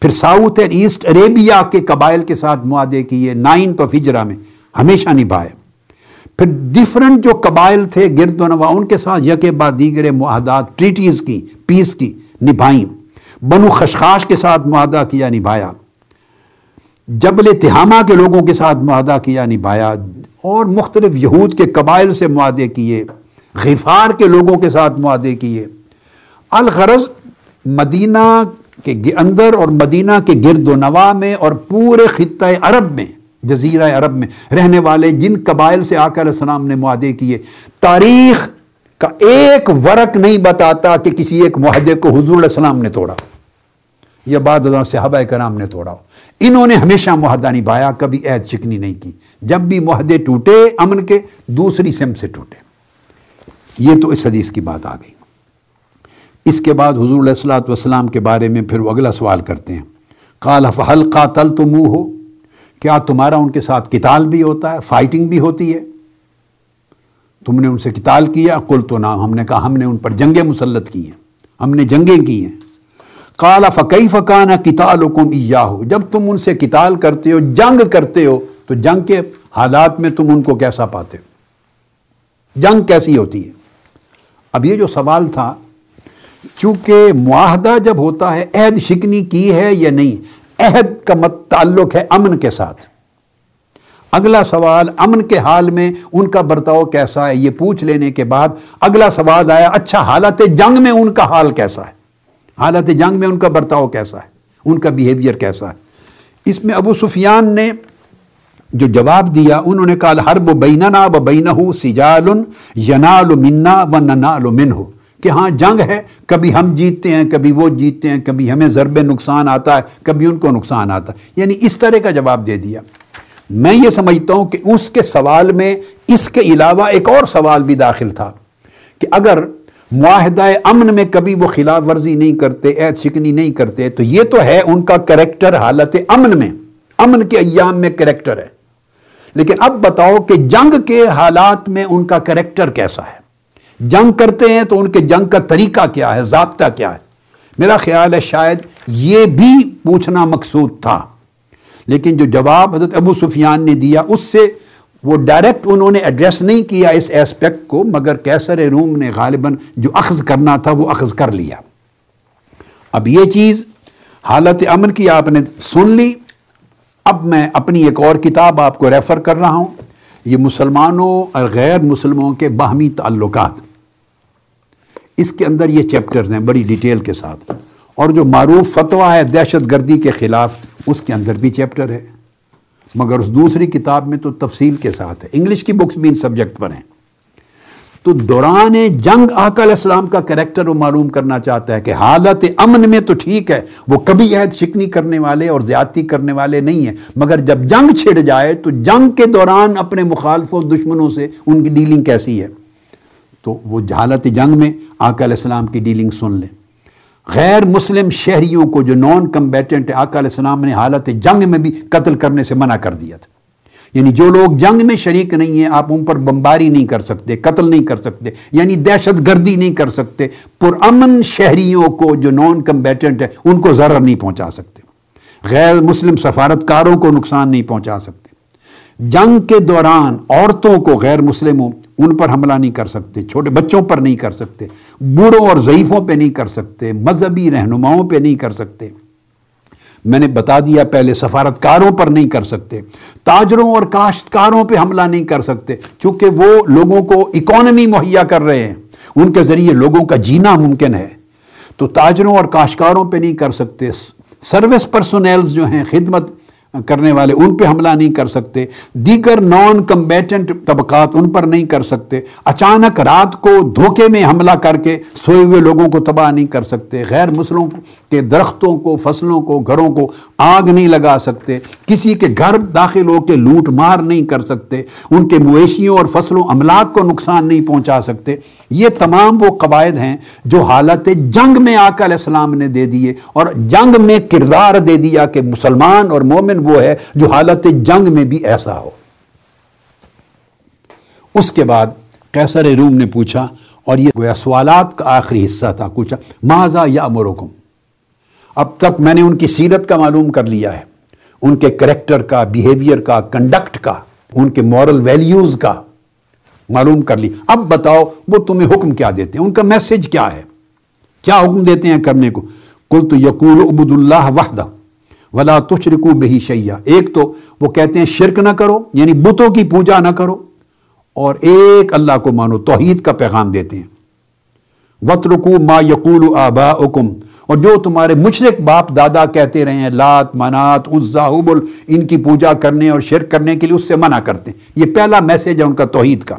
پھر ساؤتھ اینڈ ایسٹ عربیہ کے قبائل کے ساتھ معاہدے کیے۔ نائنتھ آف ہجرا میں ہمیشہ نبھائے۔ پھر ڈفرنٹ جو قبائل تھے، گرد و نوا ان کے ساتھ یکے بعد دیگر معاہدات ٹریٹیز کی پیس کی نبھائیں۔ بنو خشخاش کے ساتھ معاہدہ کیا، نبھایا۔ جبل تہامہ کے لوگوں کے ساتھ معاہدہ کیا، نبھایا۔ اور مختلف یہود کے قبائل سے معاہدے کیے۔ غفار کے لوگوں کے ساتھ معاہدے کیے۔ الغرض مدینہ کے اندر اور مدینہ کے گرد و نواح میں اور پورے خطۂ عرب میں جزیرہ عرب میں رہنے والے جن قبائل سے آقا علیہ السلام نے معاہدے کیے۔ تاریخ کا ایک ورق نہیں بتاتا کہ کسی ایک معاہدے کو حضور علیہ السلام نے توڑا یا بعد صحابہ کرام نے توڑا۔ انہوں نے ہمیشہ معاہدہ نبھایا، کبھی عید شکنی نہیں کی۔ جب بھی معاہدے ٹوٹے امن کے، دوسری سم سے ٹوٹے۔ یہ تو اس حدیث کی بات آ گئی۔ اس کے بعد حضور علیہ السلاۃ والسلام کے بارے میں پھر وہ اگلا سوال کرتے ہیں۔ کال فل قاتل تو منہ ہو کیا تمہارا ان کے ساتھ کتال بھی ہوتا ہے فائٹنگ بھی ہوتی ہے؟ تم نے ان سے کتال کیا؟ کل تو نام ہم نے کہا، ہم نے ان پر جنگیں مسلط کی ہیں۔ ہم نے جنگیں کی ہیں۔ کالا فقی فقانہ کتال حکم ہو جب تم ان سے کتال کرتے ہو، جنگ کرتے ہو، تو جنگ کے حالات میں تم ان کو کیسا پاتے ہو؟ جنگ کیسی ہوتی ہے؟ اب یہ جو سوال تھا، چونکہ معاہدہ جب ہوتا ہے، عہد شکنی کی ہے یا نہیں؟ عہد کا مت، تعلق ہے امن کے ساتھ۔ اگلا سوال، امن کے حال میں ان کا برتاؤ کیسا ہے؟ یہ پوچھ لینے کے بعد اگلا سوال آیا اچھا حالت جنگ میں ان کا حال کیسا ہے؟ حالت جنگ میں ان کا برتاؤ کیسا ہے؟ ان کا بیہیویئر کیسا ہے؟ اس میں ابو سفیان نے جو جواب دیا، انہوں نے کہا ہر بیننا و بینہ سجال ینال منا و ننال من ہو کہ ہاں جنگ ہے، کبھی ہم جیتتے ہیں، کبھی وہ جیتتے ہیں، کبھی ہمیں ضرب نقصان آتا ہے، کبھی ان کو نقصان آتا ہے۔ یعنی اس طرح کا جواب دے دیا۔ میں یہ سمجھتا ہوں کہ اس کے سوال میں، اس کے علاوہ ایک اور سوال بھی داخل تھا کہ اگر معاہدہ امن میں کبھی وہ خلاف ورزی نہیں کرتے عید شکنی نہیں کرتے، تو یہ تو ہے ان کا کریکٹر حالت امن میں۔ امن کے ایام میں کریکٹر ہے۔ لیکن اب بتاؤ کہ جنگ کے حالات میں ان کا کریکٹر کیسا ہے؟ جنگ کرتے ہیں تو ان کے جنگ کا طریقہ کیا ہے؟ ضابطہ کیا ہے؟ میرا خیال ہے شاید یہ بھی پوچھنا مقصود تھا۔ لیکن جو جواب حضرت ابو سفیان نے دیا، اس سے وہ ڈائریکٹ انہوں نے ایڈریس نہیں کیا اس ایسپیکٹ کو، مگر کیسر روم نے غالباً جو اخذ کرنا تھا وہ اخذ کر لیا۔ اب یہ چیز حالت امن کی آپ نے سن لی۔ اب میں اپنی ایک اور کتاب آپ کو ریفر کر رہا ہوں۔ یہ مسلمانوں اور غیر مسلموں کے باہمی تعلقات۔ اس کے اندر یہ چیپٹرز ہیں بڑی ڈیٹیل کے ساتھ۔ اور جو معروف فتویٰ ہے دہشت گردی کے خلاف، اس کے اندر بھی چیپٹر ہے۔ مگر اس دوسری کتاب میں تو تفصیل کے ساتھ ہے۔ انگلش کی بکس بھی ان سبجیکٹ پر ہیں۔ تو دوران جنگ آقا علیہ السلام کا کریکٹر وہ معلوم کرنا چاہتا ہے کہ حالت امن میں تو ٹھیک ہے، وہ کبھی عہد شکنی کرنے والے اور زیادتی کرنے والے نہیں ہیں۔ مگر جب جنگ چھڑ جائے تو جنگ کے دوران اپنے مخالفوں، دشمنوں سے ان کی ڈیلنگ کیسی ہے؟ تو وہ حالت جنگ میں آقا علیہ السلام کی ڈیلنگ سن لیں۔ غیر مسلم شہریوں کو جو نان کمبیٹنٹ آقا علیہ السلام نے حالت جنگ میں بھی قتل کرنے سے منع کر دیا تھا۔ یعنی جو لوگ جنگ میں شریک نہیں ہیں، آپ ان پر بمباری نہیں کر سکتے، قتل نہیں کر سکتے یعنی دہشت گردی نہیں کر سکتے۔ پرامن شہریوں کو جو نان کمبیٹنٹ ہے ان کو ضرر نہیں پہنچا سکتے۔ غیر مسلم سفارتکاروں کو نقصان نہیں پہنچا سکتے۔ جنگ کے دوران عورتوں کو غیر مسلموں ان پر حملہ نہیں کر سکتے، چھوٹے بچوں پر نہیں کر سکتے، بوڑھوں اور ضعیفوں پہ نہیں کر سکتے، مذہبی رہنماؤں پہ نہیں کر سکتے۔ میں نے بتا دیا پہلے سفارتکاروں پر نہیں کر سکتے، تاجروں اور کاشتکاروں پہ حملہ نہیں کر سکتے، چونکہ وہ لوگوں کو اکانومی مہیا کر رہے ہیں، ان کے ذریعے لوگوں کا جینا ممکن ہے۔ تو تاجروں اور کاشتکاروں پہ نہیں کر سکتے، سروس پرسونیلز جو ہیں، خدمت کرنے والے ان پہ حملہ نہیں کر سکتے، دیگر نان کمبیٹنٹ طبقات ان پر نہیں کر سکتے، اچانک رات کو دھوکے میں حملہ کر کے سوئے ہوئے لوگوں کو تباہ نہیں کر سکتے، غیر مسلموں کے درختوں کو، فصلوں کو، گھروں کو آگ نہیں لگا سکتے، کسی کے گھر داخل ہو کے لوٹ مار نہیں کر سکتے، ان کے مویشیوں اور فصلوں، املاک کو نقصان نہیں پہنچا سکتے۔ یہ تمام وہ قواعد ہیں جو حالت جنگ میں آقا علیہ السلام نے دے دیے اور جنگ میں کردار دے دیا کہ مسلمان اور مومن وہ ہے جو حالت جنگ میں بھی ایسا ہو۔ اس کے بعد کیسر روم نے پوچھا، اور یہ سوالات کا آخری حصہ تھا، پوچھا ماضا یا امرکم اب تک میں نے ان کی سیرت کا معلوم کر لیا ہے۔ ان کے کریکٹر کا بیہیویئر کا کنڈکٹ کا، ان کے مورل ویلیوز کا معلوم کر لی۔ اب بتاؤ، وہ تمہیں حکم کیا دیتے ہیں؟ ان کا میسج کیا ہے؟ کیا حکم دیتے ہیں کرنے کو؟ کل تو یقول عبد اللہ وحدہ۔ ولا تشرکو بہی شیا ایک تو وہ کہتے ہیں شرک نہ کرو یعنی بتوں کی پوجا نہ کرو، اور ایک اللہ کو مانو، توحید کا پیغام دیتے ہیں۔ وط رکو ما یقول آبا اور جو تمہارے مشرق باپ دادا کہتے رہے ہیں، لات، منات، عزا، حبل، ان کی پوجا کرنے اور شرک کرنے کے لیے اس سے منع کرتے ہیں۔ یہ پہلا میسج ہے ان کا توحید کا۔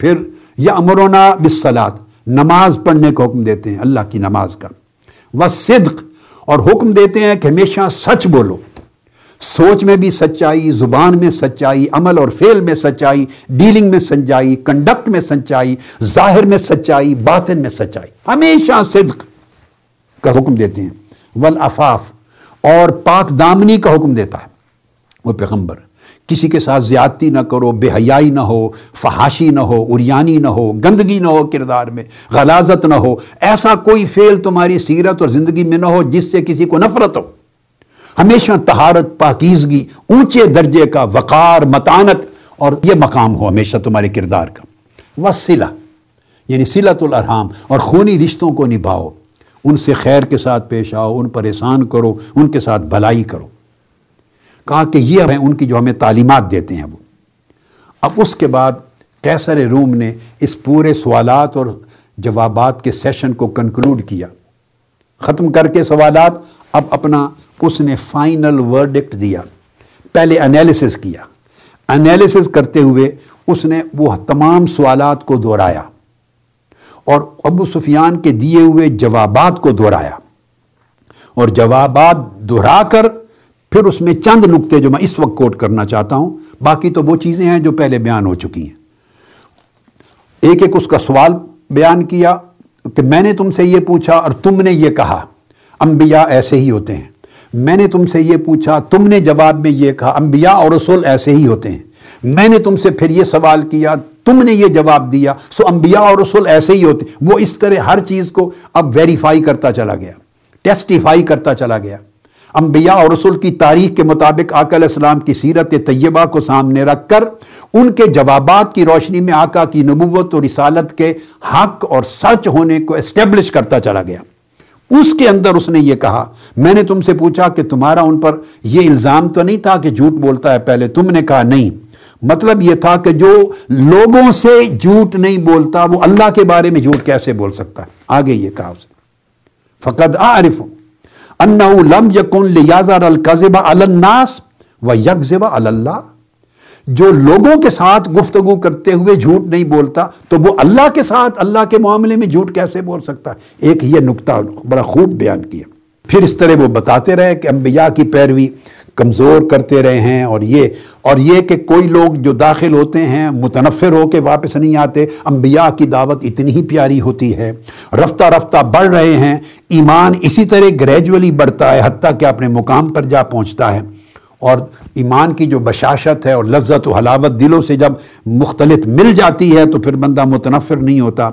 پھر یا امرونا بسلات نماز پڑھنے کا حکم دیتے ہیں، اللہ کی نماز کا۔ وہ صدق اور حکم دیتے ہیں کہ ہمیشہ سچ بولو۔ سوچ میں بھی سچائی، زبان میں سچائی، عمل اور فعل میں سچائی، ڈیلنگ میں سچائی، کنڈکٹ میں سچائی، ظاہر میں سچائی، باطن میں سچائی۔ ہمیشہ صدق کا حکم دیتے ہیں۔ والعفاف اور پاک دامنی کا حکم دیتا ہے۔ وہ پیغمبر کسی کے ساتھ زیادتی نہ کرو، بے حیائی نہ ہو، فحاشی نہ ہو اریانی نہ ہو، گندگی نہ ہو کردار میں، غلازت نہ ہو۔ ایسا کوئی فعل تمہاری سیرت اور زندگی میں نہ ہو جس سے کسی کو نفرت ہو۔ ہمیشہ تہارت پاکیزگی، اونچے درجے کا وقار، متانت اور یہ مقام ہو ہمیشہ تمہارے کردار کا۔ وسیلہ یعنی سلت الرحام اور خونی رشتوں کو نبھاؤ۔ ان سے خیر کے ساتھ پیش آؤ، ان پر احسان کرو، ان کے ساتھ بھلائی کرو۔ کہا کہ یہ ہیں ان کی جو ہمیں تعلیمات دیتے ہیں وہ۔ اب اس کے بعد کیسر روم نے اس پورے سوالات اور جوابات کے سیشن کو کنکلوڈ کیا۔ ختم کر کے سوالات اب اپنا اس نے فائنل ورڈکٹ دیا۔ پہلے انیلیسس کیا۔ انیلیسس کرتے ہوئے اس نے وہ تمام سوالات کو دہرایا اور ابو سفیان کے دیے ہوئے جوابات کو دہرایا۔ اور جوابات دہرا کر پھر اس میں چند نقطے جو میں اس وقت کوٹ کرنا چاہتا ہوں، باقی تو وہ چیزیں ہیں جو پہلے بیان ہو چکی ہیں۔ ایک ایک اس کا سوال بیان کیا کہ میں نے تم سے یہ پوچھا اور تم نے یہ کہا۔ انبیاء ایسے ہی ہوتے ہیں۔ میں نے تم سے یہ پوچھا، تم نے جواب میں یہ کہا، انبیاء اور رسول ایسے ہی ہوتے ہیں۔ میں نے تم سے پھر یہ سوال کیا، تم نے یہ جواب دیا، سو انبیاء اور رسول ایسے ہی ہوتے وہ اس طرح ہر چیز کو اب ویریفائی کرتا چلا گیا، ٹیسٹیفائی کرتا چلا گیا۔ انبیاء اور رسول کی تاریخ کے مطابق آقا علیہ السلام کی سیرت طیبہ کو سامنے رکھ کر ان کے جوابات کی روشنی میں آقا کی نبوت اور رسالت کے حق اور سچ ہونے کو اسٹیبلش کرتا چلا گیا۔ اس کے اندر اس نے یہ کہا، میں نے تم سے پوچھا کہ تمہارا ان پر یہ الزام تو نہیں تھا کہ جھوٹ بولتا ہے؟ پہلے تم نے کہا، نہیں۔ مطلب یہ تھا کہ جو لوگوں سے جھوٹ نہیں بولتا، وہ اللہ کے بارے میں جھوٹ کیسے بول سکتا ہے؟ آگے یہ کہا اسے فقط عارف ہوں انہو لم یکن لیازر القذب علی الناس و یکذب علی اللہ۔ جو لوگوں کے ساتھ گفتگو کرتے ہوئے جھوٹ نہیں بولتا، تو وہ اللہ کے ساتھ، اللہ کے معاملے میں جھوٹ کیسے بول سکتا؟ ہے ایک یہ نقطہ بڑا خوب بیان کیا۔ پھر اس طرح وہ بتاتے رہے کہ انبیاء کی پیروی کمزور کرتے رہے ہیں اور یہ اور یہ کہ کوئی لوگ جو داخل ہوتے ہیں متنفر ہو کے واپس نہیں آتے، انبیاء کی دعوت اتنی ہی پیاری ہوتی ہے۔ رفتہ رفتہ بڑھ رہے ہیں۔ ایمان اسی طرح گریجولی بڑھتا ہے حتیٰ کہ اپنے مقام پر جا پہنچتا ہے۔ اور ایمان کی جو بشاشت ہے اور لذت و حلاوت دلوں سے جب مختلف مل جاتی ہے تو پھر بندہ متنفر نہیں ہوتا۔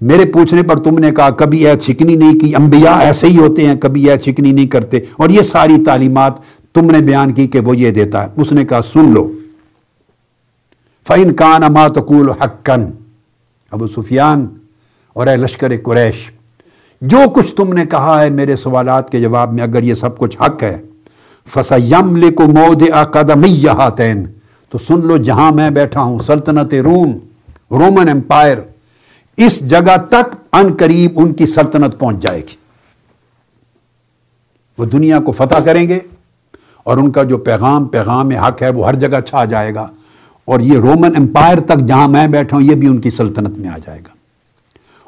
میرے پوچھنے پر تم نے کہا، کبھی اے چکنی نہیں کی؟ انبیاء ایسے ہی ہوتے ہیں، کبھی اے چکنی نہیں کرتے۔ اور یہ ساری تعلیمات تم نے بیان کی کہ وہ یہ دیتا ہے۔ اس نے کہا، سن لو۔ فَإِن كَانَ مَا تَقُولُ حَقًّا۔ ابو سفیان اور اے لشکر قریش، جو کچھ تم نے کہا ہے میرے سوالات کے جواب میں، اگر یہ سب کچھ حق ہے فسا یم لے کو مود تین تو سن لو، جہاں میں بیٹھا ہوں، سلطنت روم، رومن امپائر، اس جگہ تک ان قریب ان کی سلطنت پہنچ جائے گی۔ وہ دنیا کو فتح کریں گے۔ اور ان کا جو پیغام پیغام حق ہے، وہ ہر جگہ چھا جائے گا۔ اور یہ رومن امپائر تک جہاں میں بیٹھا ہوں، یہ بھی ان کی سلطنت میں آ جائے گا۔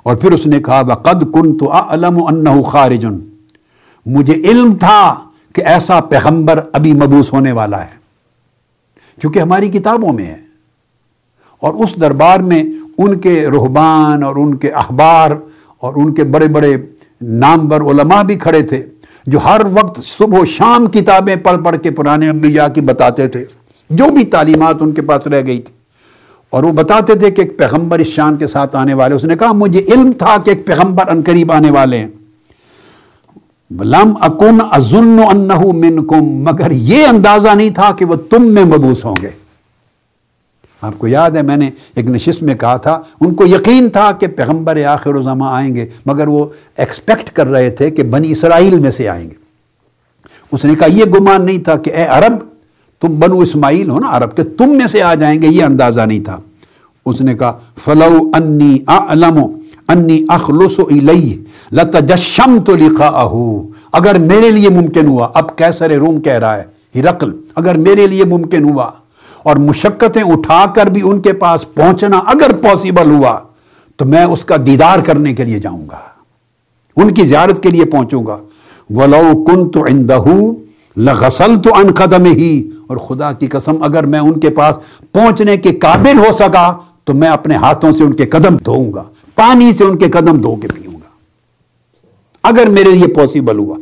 اور پھر اس نے کہا قد کن تو علم انہ خارجن مجھے علم تھا کہ ایسا پیغمبر ابھی مبوس ہونے والا ہے کیونکہ ہماری کتابوں میں ہے۔ اور اس دربار میں ان کے رحبان اور ان کے احبار اور ان کے بڑے بڑے نامور علماء بھی کھڑے تھے۔ جو ہر وقت صبح و شام کتابیں پڑھ پڑھ کے پرانے انبیاء کی بتاتے تھے، جو بھی تعلیمات ان کے پاس رہ گئی تھی۔ اور وہ بتاتے تھے کہ ایک پیغمبر اس شان کے ساتھ آنے والے، اس نے کہا، مجھے علم تھا کہ ایک پیغمبر ان قریب آنے والے ہیں۔ لم اکن ازن انہو منکم، مگر یہ اندازہ نہیں تھا کہ وہ تم میں مبوس ہوں گے۔ آپ کو یاد ہے میں نے ایک نشست میں کہا تھا، ان کو یقین تھا کہ پیغمبر آخر و زماں آئیں گے، مگر وہ ایکسپیکٹ کر رہے تھے کہ بنی اسرائیل میں سے آئیں گے۔ اس نے کہا، یہ گمان نہیں تھا کہ اے عرب، تم بنو اسماعیل ہو نا عرب، کہ تم میں سے آ جائیں گے، یہ اندازہ نہیں تھا۔ اس نے کہا، فلو انی اعلم، انی اخلص الی لتجشم تو لکھا اگر میرے لیے ممکن ہوا، اب کیسر روم کہہ رہا ہے، ہرقل، اگر میرے لیے ممکن ہوا اور مشقتیں اٹھا کر بھی ان کے پاس پہنچنا اگر پاسبل ہوا، تو میں اس کا دیدار کرنے کے لیے جاؤں گا۔ ان کی زیارت کے لیے پہنچوں گا۔ ولو کن تو اندہ لغسل تو ان قدم ہی اور خدا کی قسم، اگر میں ان کے پاس پہنچنے کے قابل ہو سکا، تو میں اپنے ہاتھوں سے ان کے قدم دھوؤں گا، پانی سے ان کے قدم دھو کے پیوں گا۔ اگر میرے لیے پاسبل ہوا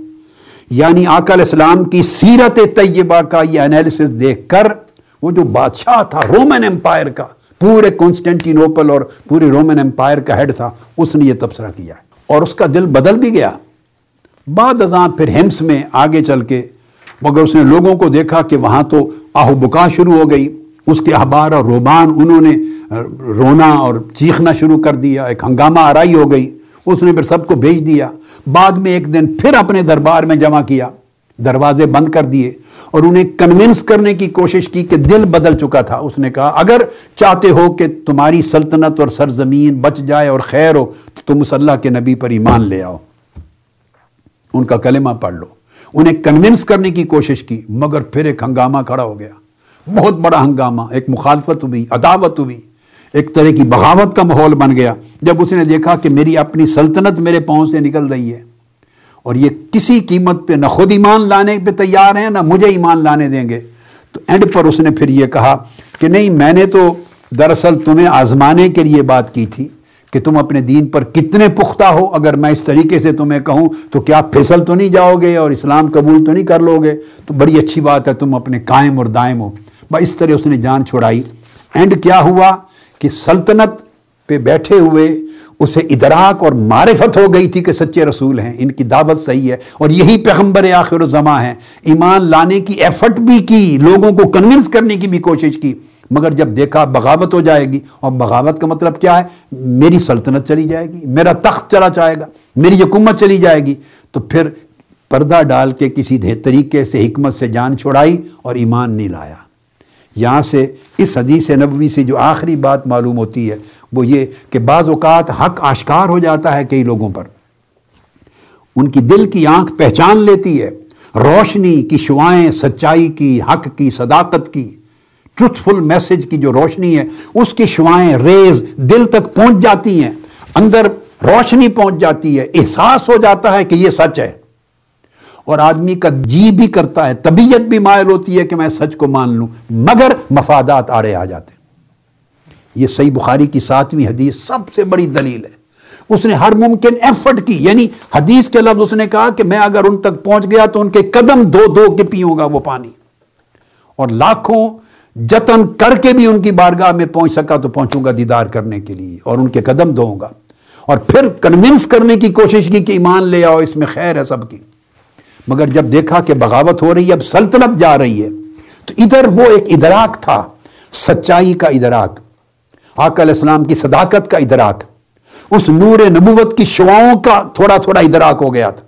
یعنی آکل اسلام کی سیرت طیبہ کا یہ انالیسس دیکھ کر وہ جو بادشاہ تھا رومن امپائر کا، پورے کانسٹینٹینوپل اور پورے رومن امپائر کا ہیڈ تھا، اس نے یہ تبصرہ کیا اور اس کا دل بدل بھی گیا۔ بعد ازاں پھر ہمس میں آگے چل کے، مگر اس نے لوگوں کو دیکھا کہ وہاں تو آہو بکا شروع ہو گئی۔ اس کے احبار اور روبان انہوں نے رونا اور چیخنا شروع کر دیا۔ ایک ہنگامہ آرائی ہو گئی۔ اس نے پھر سب کو بھیج دیا۔ بعد میں ایک دن پھر اپنے دربار میں جمع کیا۔ دروازے بند کر دیے اور انہیں کنونس کرنے کی کوشش کی کہ دل بدل چکا تھا۔ اس نے کہا، اگر چاہتے ہو کہ تمہاری سلطنت اور سرزمین بچ جائے اور خیر ہو، تو تم اس اللہ کے نبی پر ایمان لے آؤ۔ ان کا کلمہ پڑھ لو۔ انہیں کنونس کرنے کی کوشش کی، مگر پھر ایک ہنگامہ کھڑا ہو گیا۔ بہت بڑا ہنگامہ، ایک مخالفت ہوئی، عداوت ہوئی۔ ایک طرح کی بغاوت کا ماحول بن گیا۔ جب اس نے دیکھا کہ میری اپنی سلطنت میرے پاؤں سے نکل رہی ہے اور یہ کسی قیمت پہ نہ خود ایمان لانے پہ تیار ہیں، نہ مجھے ایمان لانے دیں گے۔ تو اینڈ پر اس نے پھر یہ کہا کہ نہیں، میں نے تو دراصل تمہیں آزمانے کے لیے بات کی تھی کہ تم اپنے دین پر کتنے پختہ ہو۔ اگر میں اس طریقے سے تمہیں کہوں تو کیا پھسل تو نہیں جاؤ گے اور اسلام قبول تو نہیں کر لو گے؟ تو بڑی اچھی بات ہے، تم اپنے قائم اور دائم ہو۔ بس اس طرح اس نے جان چھوڑائی اینڈ کیا ہوا کہ سلطنت پہ بیٹھے ہوئے اسے ادراک اور معرفت ہو گئی تھی کہ سچے رسول ہیں، ان کی دعوت صحیح ہے اور یہی پیغمبر آخر و زماں ہیں۔ ایمان لانے کی ایفرٹ بھی کی، لوگوں کو کنونس کرنے کی بھی کوشش کی۔ مگر جب دیکھا بغاوت ہو جائے گی، اور بغاوت کا مطلب کیا ہے؟ میری سلطنت چلی جائے گی، میرا تخت چلا جائے گا، میری حکومت چلی جائے گی۔ تو پھر پردہ ڈال کے کسی طریقے سے حکمت سے جان چھوڑائی اور ایمان نہیں لایا۔ یہاں سے اس حدیث نبوی سے جو آخری بات معلوم ہوتی ہے، وہ یہ کہ بعض اوقات حق آشکار ہو جاتا ہے کئی لوگوں پر۔ ان کی دل کی آنکھ پہچان لیتی ہے، روشنی کی شوائیں، سچائی کی، حق کی، صداقت کی۔ ٹروتھفل میسج کی جو روشنی ہے، اس کی شوائیں ریز دل تک پہنچ جاتی ہیں۔ اندر روشنی پہنچ جاتی ہے، احساس ہو جاتا ہے کہ یہ سچ ہے۔ اور آدمی کا جی بھی کرتا ہے، طبیعت بھی مائل ہوتی ہے کہ میں سچ کو مان لوں، مگر مفادات آڑے آ جاتے ہیں۔ یہ صحیح بخاری کی ساتویں حدیث سب سے بڑی دلیل ہے۔ اس نے ہر ممکن ایفرٹ کی یعنی حدیث کے لفظ اس نے کہا کہ میں اگر ان تک پہنچ گیا تو ان کے قدم دو دو کے پیوں گا وہ پانی۔ اور لاکھوں جتن کر کے بھی ان کی بارگاہ میں پہنچ سکا تو پہنچوں گا دیدار کرنے کے لیے اور ان کے قدم دوں گا۔ اور پھر کنونس کرنے کی کوشش کی کہ ایمان لے آؤ، اس میں خیر ہے سب کی۔ مگر جب دیکھا کہ بغاوت ہو رہی ہے، اب سلطنت جا رہی ہے۔ تو ادھر وہ ایک ادراک تھا، سچائی کا ادراک۔ آقا علیہ السلام کی صداقت کا ادراک۔ اس نور نبوت کی شعاؤں کا تھوڑا تھوڑا ادراک ہو گیا تھا۔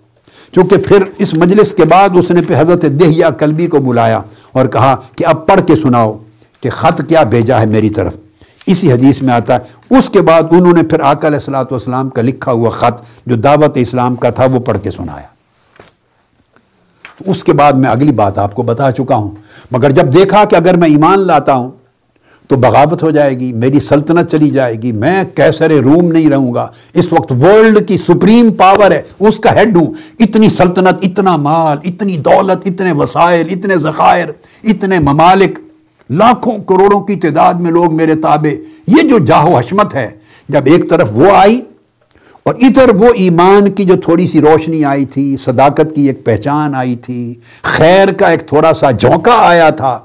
چونکہ پھر اس مجلس کے بعد اس نے پہ حضرت دہیا کلبی کو بلایا اور کہا کہ اب پڑھ کے سناؤ کہ خط کیا بھیجا ہے میری طرف۔ اسی حدیث میں آتا ہے۔ اس کے بعد انہوں نے پھر آقا علیہ السلاۃ والسلام کا لکھا ہوا خط جو دعوت اسلام کا تھا، وہ پڑھ کے سنایا۔ اس کے بعد میں اگلی بات آپ کو بتا چکا ہوں۔ مگر جب دیکھا کہ اگر میں ایمان لاتا ہوں تو بغاوت ہو جائے گی، میری سلطنت چلی جائے گی، میں کیسر روم نہیں رہوں گا۔ اس وقت ورلڈ کی سپریم پاور ہے، اس کا ہیڈ ہوں۔ اتنی سلطنت، اتنا مال، اتنی دولت، اتنے وسائل، اتنے ذخائر، اتنے ممالک۔ لاکھوں کروڑوں کی تعداد میں لوگ میرے تابع۔ یہ جو جاہو حشمت ہے، جب ایک طرف وہ آئی اور ادھر وہ ایمان کی جو تھوڑی سی روشنی آئی تھی، صداقت کی ایک پہچان آئی تھی، خیر کا ایک تھوڑا سا جھونکا آیا تھا،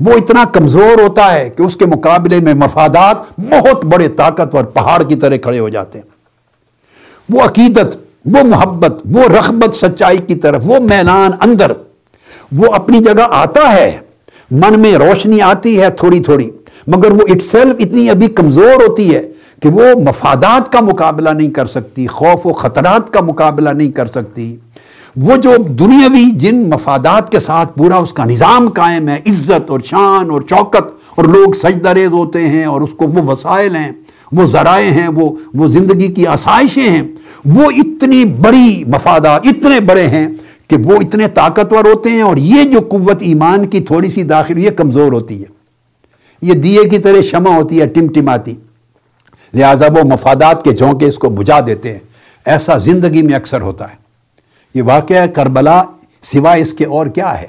وہ اتنا کمزور ہوتا ہے کہ اس کے مقابلے میں مفادات بہت بڑے طاقتور پہاڑ کی طرح کھڑے ہو جاتے ہیں۔ وہ عقیدت، وہ محبت، وہ رغبت سچائی کی طرف، وہ میلان اندر، وہ اپنی جگہ آتا ہے، من میں روشنی آتی ہے تھوڑی تھوڑی، مگر وہ اٹ سیلف اتنی ابھی کمزور ہوتی ہے کہ وہ مفادات کا مقابلہ نہیں کر سکتی، خوف و خطرات کا مقابلہ نہیں کر سکتی۔ وہ جو دنیاوی جن مفادات کے ساتھ پورا اس کا نظام قائم ہے، عزت اور شان اور چوکت اور لوگ سجدریز ہوتے ہیں اور اس کو وہ وسائل ہیں، وہ ذرائع ہیں، وہ وہ زندگی کی آسائشیں ہیں، وہ اتنی بڑی مفادات، اتنے بڑے ہیں کہ وہ اتنے طاقتور ہوتے ہیں اور یہ جو قوت ایمان کی تھوڑی سی داخل، یہ کمزور ہوتی ہے۔ یہ دیے کی طرح شمع ہوتی ہے، ٹمٹماتی۔ لہٰذا وہ مفادات کے جھونکے اس کو بجھا دیتے ہیں۔ ایسا زندگی میں اکثر ہوتا ہے۔ یہ واقعہ کربلا سوائے اس کے اور کیا ہے؟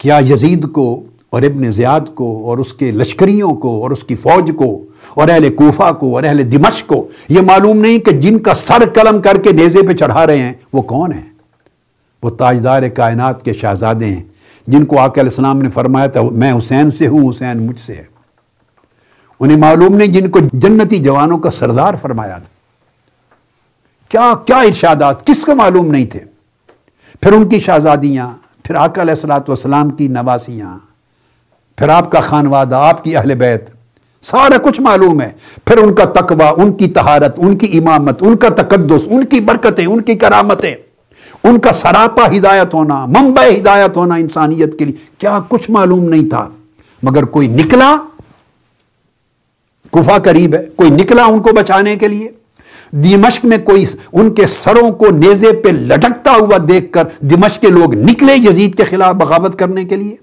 کیا یزید کو اور ابن زیاد کو اور اس کے لشکریوں کو اور اس کی فوج کو اور اہل کوفہ کو اور اہل دمش کو یہ معلوم نہیں کہ جن کا سر قلم کر کے نیزے پہ چڑھا رہے ہیں، وہ کون ہیں؟ وہ تاجدار کائنات کے شہزادے ہیں۔ جن کو آقا علیہ السلام نے فرمایا تھا، میں حسین سے ہوں، حسین مجھ سے ہے۔ انہیں معلوم نہیں جن کو جنتی جوانوں کا سردار فرمایا تھا۔ کیا کیا ارشادات؟ کس کو معلوم نہیں تھے؟ پھر ان کی شہزادیاں، پھر آقا علیہ السلاۃ والسلام کی نواسیاں پھر آپ کا خانوادہ آپ کی اہل بیت، سارا کچھ معلوم ہے۔ پھر ان کا تقوی، ان کی تہارت ان کی امامت، ان کا تقدس، ان کی برکتیں، ان کی کرامتیں۔ ان کا سراپا ہدایت ہونا ممبع ہدایت ہونا انسانیت کے لیے۔ کیا کچھ معلوم نہیں تھا؟ مگر کوئی نکلا کفا قریب ہے، کوئی نکلا ان کو بچانے کے لیے؟ دمشق میں کوئی ان کے سروں کو نیزے پہ لٹکتا ہوا دیکھ کر دمشق کے لوگ نکلے یزید کے خلاف بغاوت کرنے کے لیے؟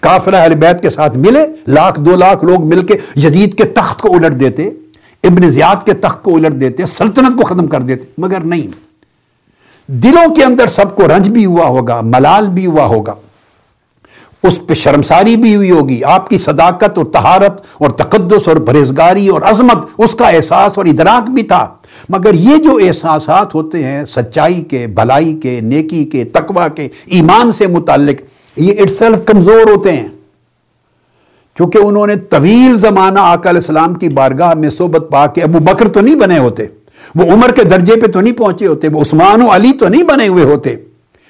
کافرہ اہل بیت کے ساتھ ملے، لاکھ، دو لاکھ لوگ مل کے یزید کے تخت کو الٹ دیتے، ابن زیاد کے تخت کو الٹ دیتے، سلطنت کو ختم کر دیتے، مگر نہیں۔ دلوں کے اندر سب کو رنج بھی ہوا ہوگا، ملال بھی ہوا ہوگا۔ اس پہ شرمساری بھی ہوئی ہوگی۔ آپ کی صداقت اور تہارت اور تقدس اور پرہیزگاری اور عظمت، اس کا احساس اور ادراک بھی تھا۔ مگر یہ جو احساسات ہوتے ہیں، سچائی کے، بھلائی کے، نیکی کے، تقوی کے، ایمان سے متعلق، یہ اٹ سیلف کمزور ہوتے ہیں۔ چونکہ انہوں نے طویل زمانہ آقا علیہ السلام کی بارگاہ میں صحبت پا کے ابو بکر تو نہیں بنے ہوتے، وہ عمر کے درجے پہ تو نہیں پہنچے ہوتے، وہ عثمان و علی تو نہیں بنے ہوئے ہوتے۔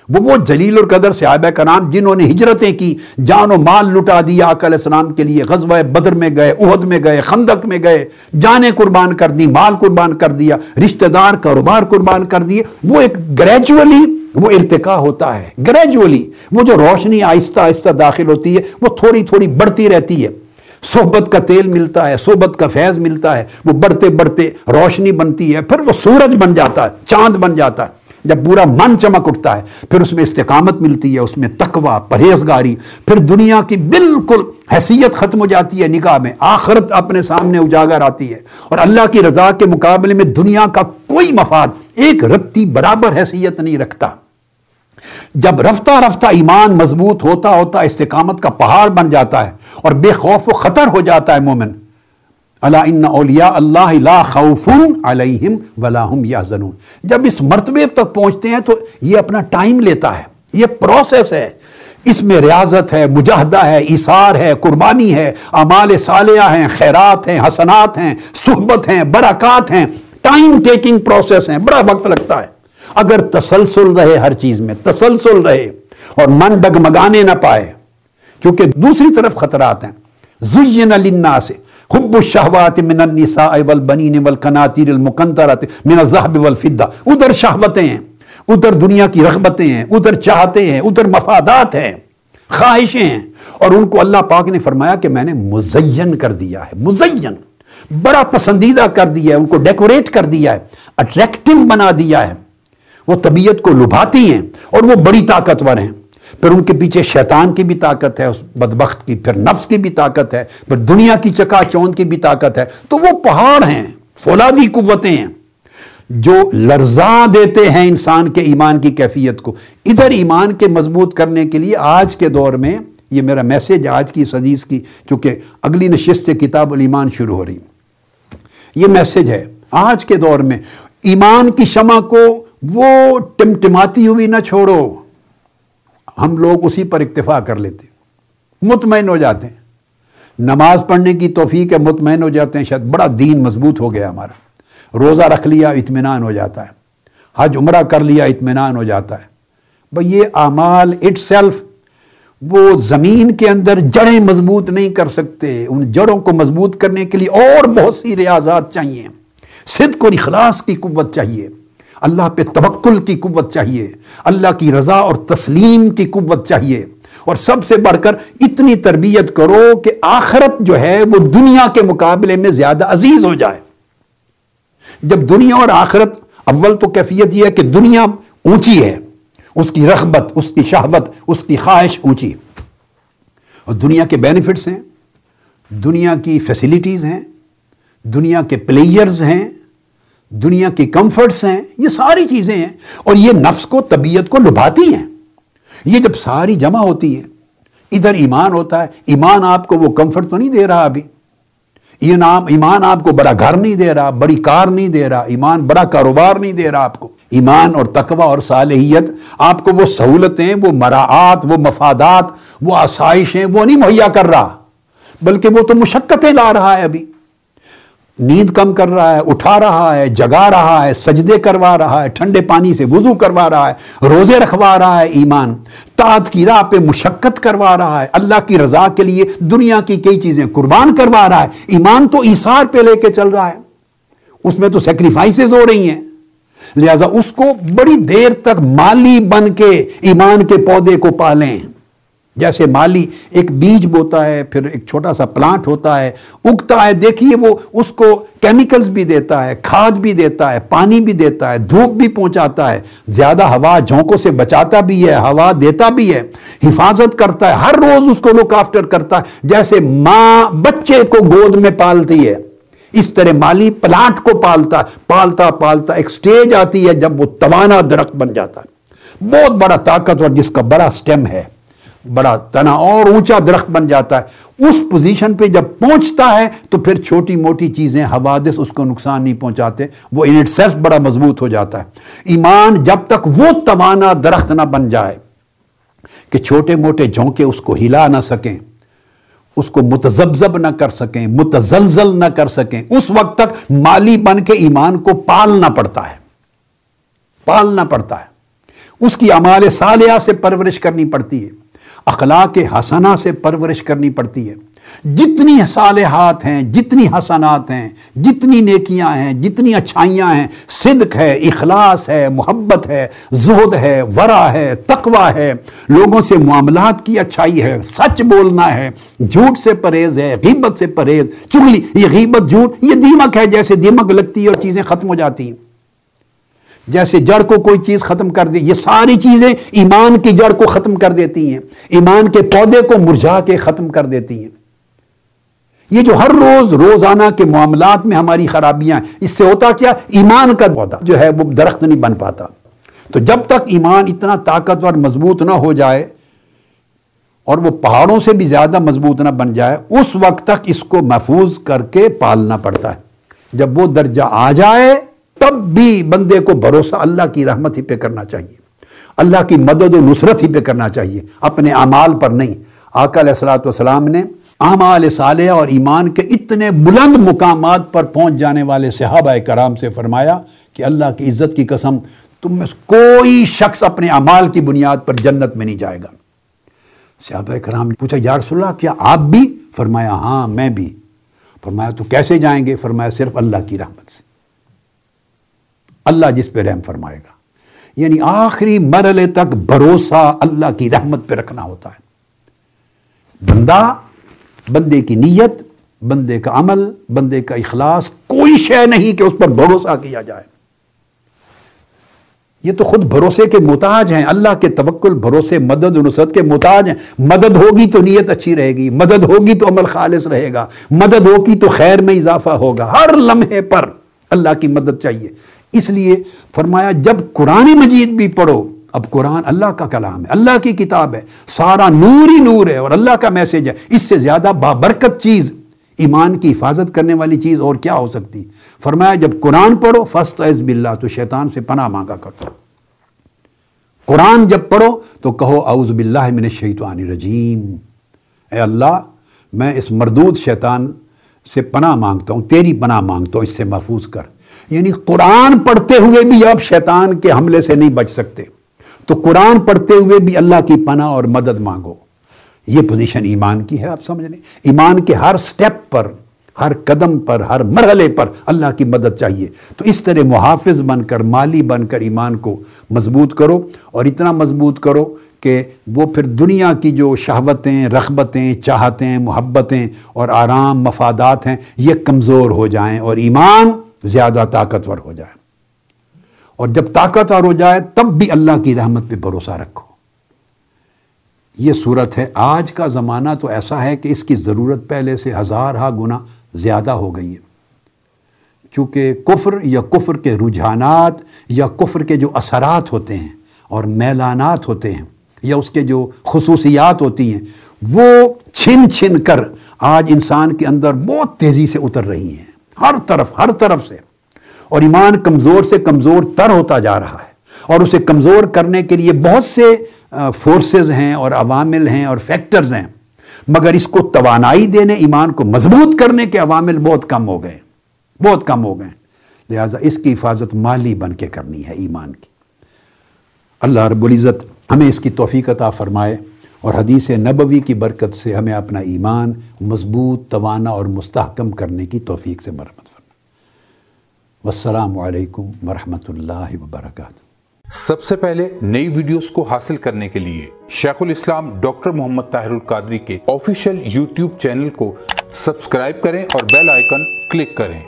وہ وہ جلیل القدر صحابہ کرام جنہوں نے ہجرتیں کی، جان و مال لٹا دیا آقا علیہ السلام کے لیے، غزوہ بدر میں گئے، احد میں گئے، خندق میں گئے، جانیں قربان کر دی، مال قربان کر دیا، رشتہ دار، کاروبار قربان کر دیے۔ وہ ایک گریجولی وہ ارتقا ہوتا ہے گریجولی وہ جو روشنی آہستہ آہستہ داخل ہوتی ہے، وہ تھوڑی تھوڑی بڑھتی رہتی ہے۔ صحبت کا تیل ملتا ہے، صحبت کا فیض ملتا ہے، وہ بڑھتے بڑھتے روشنی بنتی ہے، پھر وہ سورج بن جاتا ہے، چاند بن جاتا ہے۔ جب پورا من چمک اٹھتا ہے، پھر اس میں استقامت ملتی ہے، اس میں تقوی، پرہیزگاری، پھر دنیا کی بالکل حیثیت ختم ہو جاتی ہے، نگاہ میں آخرت اپنے سامنے اجاگر آتی ہے۔ اور اللہ کی رضا کے مقابلے میں دنیا کا کوئی مفاد، ایک رتی برابر حیثیت نہیں رکھتا۔ جب رفتہ رفتہ ایمان مضبوط ہوتا ہوتا استقامت کا پہاڑ بن جاتا ہے اور بے خوف و خطر ہو جاتا ہے مومن اللہ ان اولیاء اللہ لا خوف علیہم ولا هم یحزنون۔ جب اس مرتبے تک پہنچتے ہیں تو یہ اپنا ٹائم لیتا ہے، یہ پروسیس ہے۔ اس میں ریاضت ہے، مجاہدہ ہے، ایثار ہے، قربانی ہے، اعمال صالحہ ہیں، خیرات ہیں، حسنات ہیں، صحبت ہیں، برکات ہیں۔ ٹائم ٹیکنگ پروسیس ہیں بڑا وقت لگتا ہے۔ اگر تسلسل رہے ہر چیز میں، تسلسل رہے اور من ڈگمگانے نہ پائے، کیونکہ دوسری طرف خطرات ہیں۔ زین للناس سے حب الشہوات من النساء والبنین والقناطیر المقنطرت من الذهب والفضہ ادھر شہوتیں ہیں، ادھر دنیا کی رغبتیں ہیں، ادھر چاہتے ہیں، ادھر مفادات ہیں، خواہشیں ہیں۔ اور ان کو اللہ پاک نے فرمایا کہ میں نے مزین کر دیا ہے، مزین، بڑا پسندیدہ کر دیا ہے، ان کو ڈیکوریٹ کر دیا ہے اٹریکٹو بنا دیا ہے۔ وہ طبیعت کو لبھاتی ہیں اور وہ بڑی طاقتور ہیں۔ پھر ان کے پیچھے شیطان کی بھی طاقت ہے، اس بدبخت کی، پھر نفس کی بھی طاقت ہے، پھر دنیا کی چکا چوند کی بھی طاقت ہے۔ تو وہ پہاڑ ہیں، فولادی قوتیں ہیں، جو لرزا دیتے ہیں انسان کے ایمان کی کیفیت کو۔ ادھر ایمان کے مضبوط کرنے کے لیے آج کے دور میں یہ میرا میسج آج کی حدیث کی، چونکہ اگلی نشست سے کتاب الایمان شروع ہو رہی۔ یہ میسج ہے آج کے دور میں۔ ایمان کی شمع کو وہ ٹمٹماتی ہوئی نہ چھوڑو۔ ہم لوگ اسی پر اکتفا کر لیتے مطمئن ہو جاتے ہیں۔ نماز پڑھنے کی توفیق ہے، مطمئن ہو جاتے ہیں۔ شاید بڑا دین مضبوط ہو گیا ہمارا۔ روزہ رکھ لیا، اطمینان ہو جاتا ہے۔ حج عمرہ کر لیا، اطمینان ہو جاتا ہے۔ بھائی، یہ اعمال اٹ سیلف، وہ زمین کے اندر جڑیں مضبوط نہیں کر سکتے۔ ان جڑوں کو مضبوط کرنے کے لیے اور بہت سی ریاضات چاہیے۔ صدق اور اخلاص کی قوت چاہیے۔ اللہ پہ توکل کی قوت چاہیے، اللہ کی رضا اور تسلیم کی قوت چاہیے۔ اور سب سے بڑھ کر اتنی تربیت کرو کہ آخرت جو ہے وہ دنیا کے مقابلے میں زیادہ عزیز ہو جائے۔ جب دنیا اور آخرت، اول تو کیفیت یہ ہے کہ دنیا اونچی ہے، اس کی رغبت، اس کی شہبت اس کی خواہش اونچی۔ اور دنیا کے بینیفٹس ہیں، دنیا کی فیسلٹیز ہیں، دنیا کے پلیئرز ہیں۔ دنیا کی کمفرٹس ہیں، یہ ساری چیزیں ہیں اور یہ نفس کو، طبیعت کو لبھاتی ہیں۔ یہ جب ساری جمع ہوتی ہیں ادھر ایمان ہوتا ہے، ایمان آپ کو وہ کمفرٹ تو نہیں دے رہا ابھی۔ یہ نام، ایمان آپ کو بڑا گھر نہیں دے رہا، بڑی کار نہیں دے رہا، ایمان بڑا کاروبار نہیں دے رہا آپ کو۔ ایمان اور تقوی اور صالحیت آپ کو وہ سہولتیں، وہ مراعات، وہ مفادات، وہ آسائشیں، وہ نہیں مہیا کر رہا، بلکہ وہ تو مشقتیں لا رہا ہے ابھی۔ نیند کم کر رہا ہے، اٹھا رہا ہے، جگا رہا ہے، سجدے کروا رہا ہے، ٹھنڈے پانی سے وضو کروا رہا ہے، روزے رکھوا رہا ہے ایمان تاج کی راہ پہ مشقت کروا رہا ہے، اللہ کی رضا کے لیے دنیا کی کئی چیزیں قربان کروا رہا ہے، ایمان تو ایسار پہ لے کے چل رہا ہے۔ اس میں تو سیکریفائسز ہو رہی ہیں۔ لہذا اس کو بڑی دیر تک مالی بن کے ایمان کے پودے کو پالیں۔ جیسے مالی ایک بیج بوتا ہے، پھر ایک چھوٹا سا پلانٹ ہوتا ہے، اگتا ہے، دیکھیے وہ اس کو کیمیکلز بھی دیتا ہے، کھاد بھی دیتا ہے، پانی بھی دیتا ہے، دھوپ بھی پہنچاتا ہے۔ زیادہ ہوا جھونکوں سے بچاتا بھی ہے، ہوا دیتا بھی ہے، حفاظت کرتا ہے، ہر روز اس کو لک آفٹر کرتا ہے۔ جیسے ماں بچے کو گود میں پالتی ہے، اس طرح مالی پلانٹ کو پالتا پالتا پالتا ایک سٹیج آتی ہے جب وہ توانا درخت بن جاتا ہے۔ بہت بڑا طاقتور جس کا بڑا سٹیم ہے۔ بڑا تنا اور اونچا درخت بن جاتا ہے۔ اس پوزیشن پہ جب پہنچتا ہے تو پھر چھوٹی موٹی چیزیں، حوادث اس کو نقصان نہیں پہنچاتے، وہ ان اٹ سیلف بڑا مضبوط ہو جاتا ہے۔ ایمان جب تک وہ توانا درخت نہ بن جائے کہ چھوٹے موٹے جھونکے اس کو ہلا نہ سکیں، اس کو متزبزب نہ کر سکیں، متزلزل نہ کر سکیں، اس وقت تک مالی بن کے ایمان کو پالنا پڑتا ہے۔ پالنا پڑتا ہے۔ اس کی امال صالحہ سے پرورش کرنی پڑتی ہے۔ اخلاق حسنہ سے پرورش کرنی پڑتی ہے۔ جتنی صالحات ہیں، جتنی حسنات ہیں، جتنی نیکیاں ہیں، جتنی اچھائیاں ہیں، صدق ہے، اخلاص ہے، محبت ہے، زہد ہے ورا ہے، تقوی ہے۔ لوگوں سے معاملات کی اچھائی ہے، سچ بولنا ہے، جھوٹ سے پرہیز ہے، غیبت سے پرہیز۔ چگلی یہ غیبت، جھوٹ، یہ دیمک ہے، جیسے دیمک لگتی ہے اور چیزیں ختم ہو جاتی ہیں۔ جیسے جڑ کو کوئی چیز ختم کر دی یہ ساری چیزیں ایمان کی جڑ کو ختم کر دیتی ہیں۔ ایمان کے پودے کو مرجھا کے ختم کر دیتی ہیں۔ یہ جو ہر روز روزانہ کے معاملات میں ہماری خرابیاں ہیں، اس سے ہوتا کیا؟ ایمان کا پودا جو ہے، وہ درخت نہیں بن پاتا۔ تو جب تک ایمان اتنا طاقتور مضبوط نہ ہو جائے اور وہ پہاڑوں سے بھی زیادہ مضبوط نہ بن جائے، اس وقت تک اس کو محفوظ کر کے پالنا پڑتا ہے۔ جب وہ درجہ آ جائے تب بھی بندے کو بھروسہ اللہ کی رحمت ہی پہ کرنا چاہیے۔ اللہ کی مدد و نصرت ہی پہ کرنا چاہیے۔ اپنے اعمال پر نہیں۔ آقا علیہ السلاۃ والسلام نے اعمال صالح اور ایمان کے اتنے بلند مقامات پر پہنچ جانے والے صحابہ کرام سے فرمایا کہ اللہ کی عزت کی قسم، تم میں کوئی شخص اپنے اعمال کی بنیاد پر جنت میں نہیں جائے گا۔ صحابہ کرام نے پوچھا یا رسول اللہ کیا آپ بھی؟ فرمایا ہاں میں بھی۔ فرمایا، تو کیسے جائیں گے؟ فرمایا، صرف اللہ کی رحمت سے۔ اللہ جس پہ رحم فرمائے گا۔ یعنی آخری مرحلے تک بھروسہ اللہ کی رحمت پہ رکھنا ہوتا ہے۔ بندہ، بندے کی نیت، بندے کا عمل، بندے کا اخلاص، کوئی شے نہیں کہ اس پر بھروسہ کیا جائے۔ یہ تو خود بھروسے کے محتاج ہیں۔ اللہ کے توکل، بھروسے، مدد، نصرت کے محتاج ہیں۔ مدد ہوگی تو نیت اچھی رہے گی، مدد ہوگی تو عمل خالص رہے گا۔ مدد ہوگی تو خیر میں اضافہ ہوگا۔ ہر لمحے پر اللہ کی مدد چاہیے۔ اس لیے فرمایا، جب قرآن مجید بھی پڑھو، اب قرآن اللہ کا کلام ہے، اللہ کی کتاب ہے، سارا نور ہی نور ہے اور اللہ کا میسج ہے۔ اس سے زیادہ بابرکت چیز، ایمان کی حفاظت کرنے والی چیز اور کیا ہو سکتی؟ فرمایا، جب قرآن پڑھو فسٹ عز باللہ، تو شیطان سے پناہ مانگا کرو۔ قرآن جب پڑھو، تو کہو، اعوذ باللہ من الشیطان الرجیم۔ اے اللہ، میں اس مردود شیطان سے پناہ مانگتا ہوں، تیری پناہ مانگتا ہوں، اس سے محفوظ کر۔ یعنی قرآن پڑھتے ہوئے بھی آپ شیطان کے حملے سے نہیں بچ سکتے۔ تو قرآن پڑھتے ہوئے بھی اللہ کی پناہ اور مدد مانگو۔ یہ پوزیشن ایمان کی ہے، آپ سمجھ لیں ایمان کے ہر سٹیپ پر، ہر قدم پر، ہر مرحلے پر اللہ کی مدد چاہیے۔ تو اس طرح محافظ بن کر، مالی بن کر ایمان کو مضبوط کرو۔ اور اتنا مضبوط کرو کہ وہ پھر دنیا کی جو شہوتیں، رغبتیں، چاہتیں، محبتیں اور آرام مفادات ہیں، یہ کمزور ہو جائیں۔ اور ایمان زیادہ طاقتور ہو جائے۔ اور جب طاقتور ہو جائے، تب بھی اللہ کی رحمت پہ بھروسہ رکھو۔ یہ صورت ہے، آج کا زمانہ تو ایسا ہے کہ اس کی ضرورت پہلے سے ہزار ہا گنا زیادہ ہو گئی ہے۔ چونکہ کفر یا کفر کے رجحانات یا کفر کے جو اثرات ہوتے ہیں اور میلانات ہوتے ہیں یا اس کے جو خصوصیات ہوتی ہیں، وہ چھن چھن کر آج انسان کے اندر بہت تیزی سے اتر رہی ہیں۔ ہر طرف ہر طرف سے۔ اور ایمان کمزور سے کمزور تر ہوتا جا رہا ہے۔ اور اسے کمزور کرنے کے لیے بہت سے فورسز ہیں اور عوامل ہیں اور فیکٹرز ہیں۔ مگر اس کو توانائی دینے، ایمان کو مضبوط کرنے کے عوامل بہت کم ہو گئے۔ بہت کم ہو گئے۔ لہٰذا اس کی حفاظت مالی بن کے کرنی ہے ایمان کی۔ اللہ رب العزت ہمیں اس کی توفیق عطا فرمائے۔ اور حدیث نبوی کی برکت سے ہمیں اپنا ایمان مضبوط توانا اور مستحکم کرنے کی توفیق سے مرمت فرمائے والسلام علیکم ورحمۃ اللہ وبرکاتہ۔ سب سے پہلے نئی ویڈیوز کو حاصل کرنے کے لیے شیخ الاسلام ڈاکٹر محمد طاہر القادری کے آفیشیل یوٹیوب چینل کو سبسکرائب کریں اور بیل آئیکن کلک کریں۔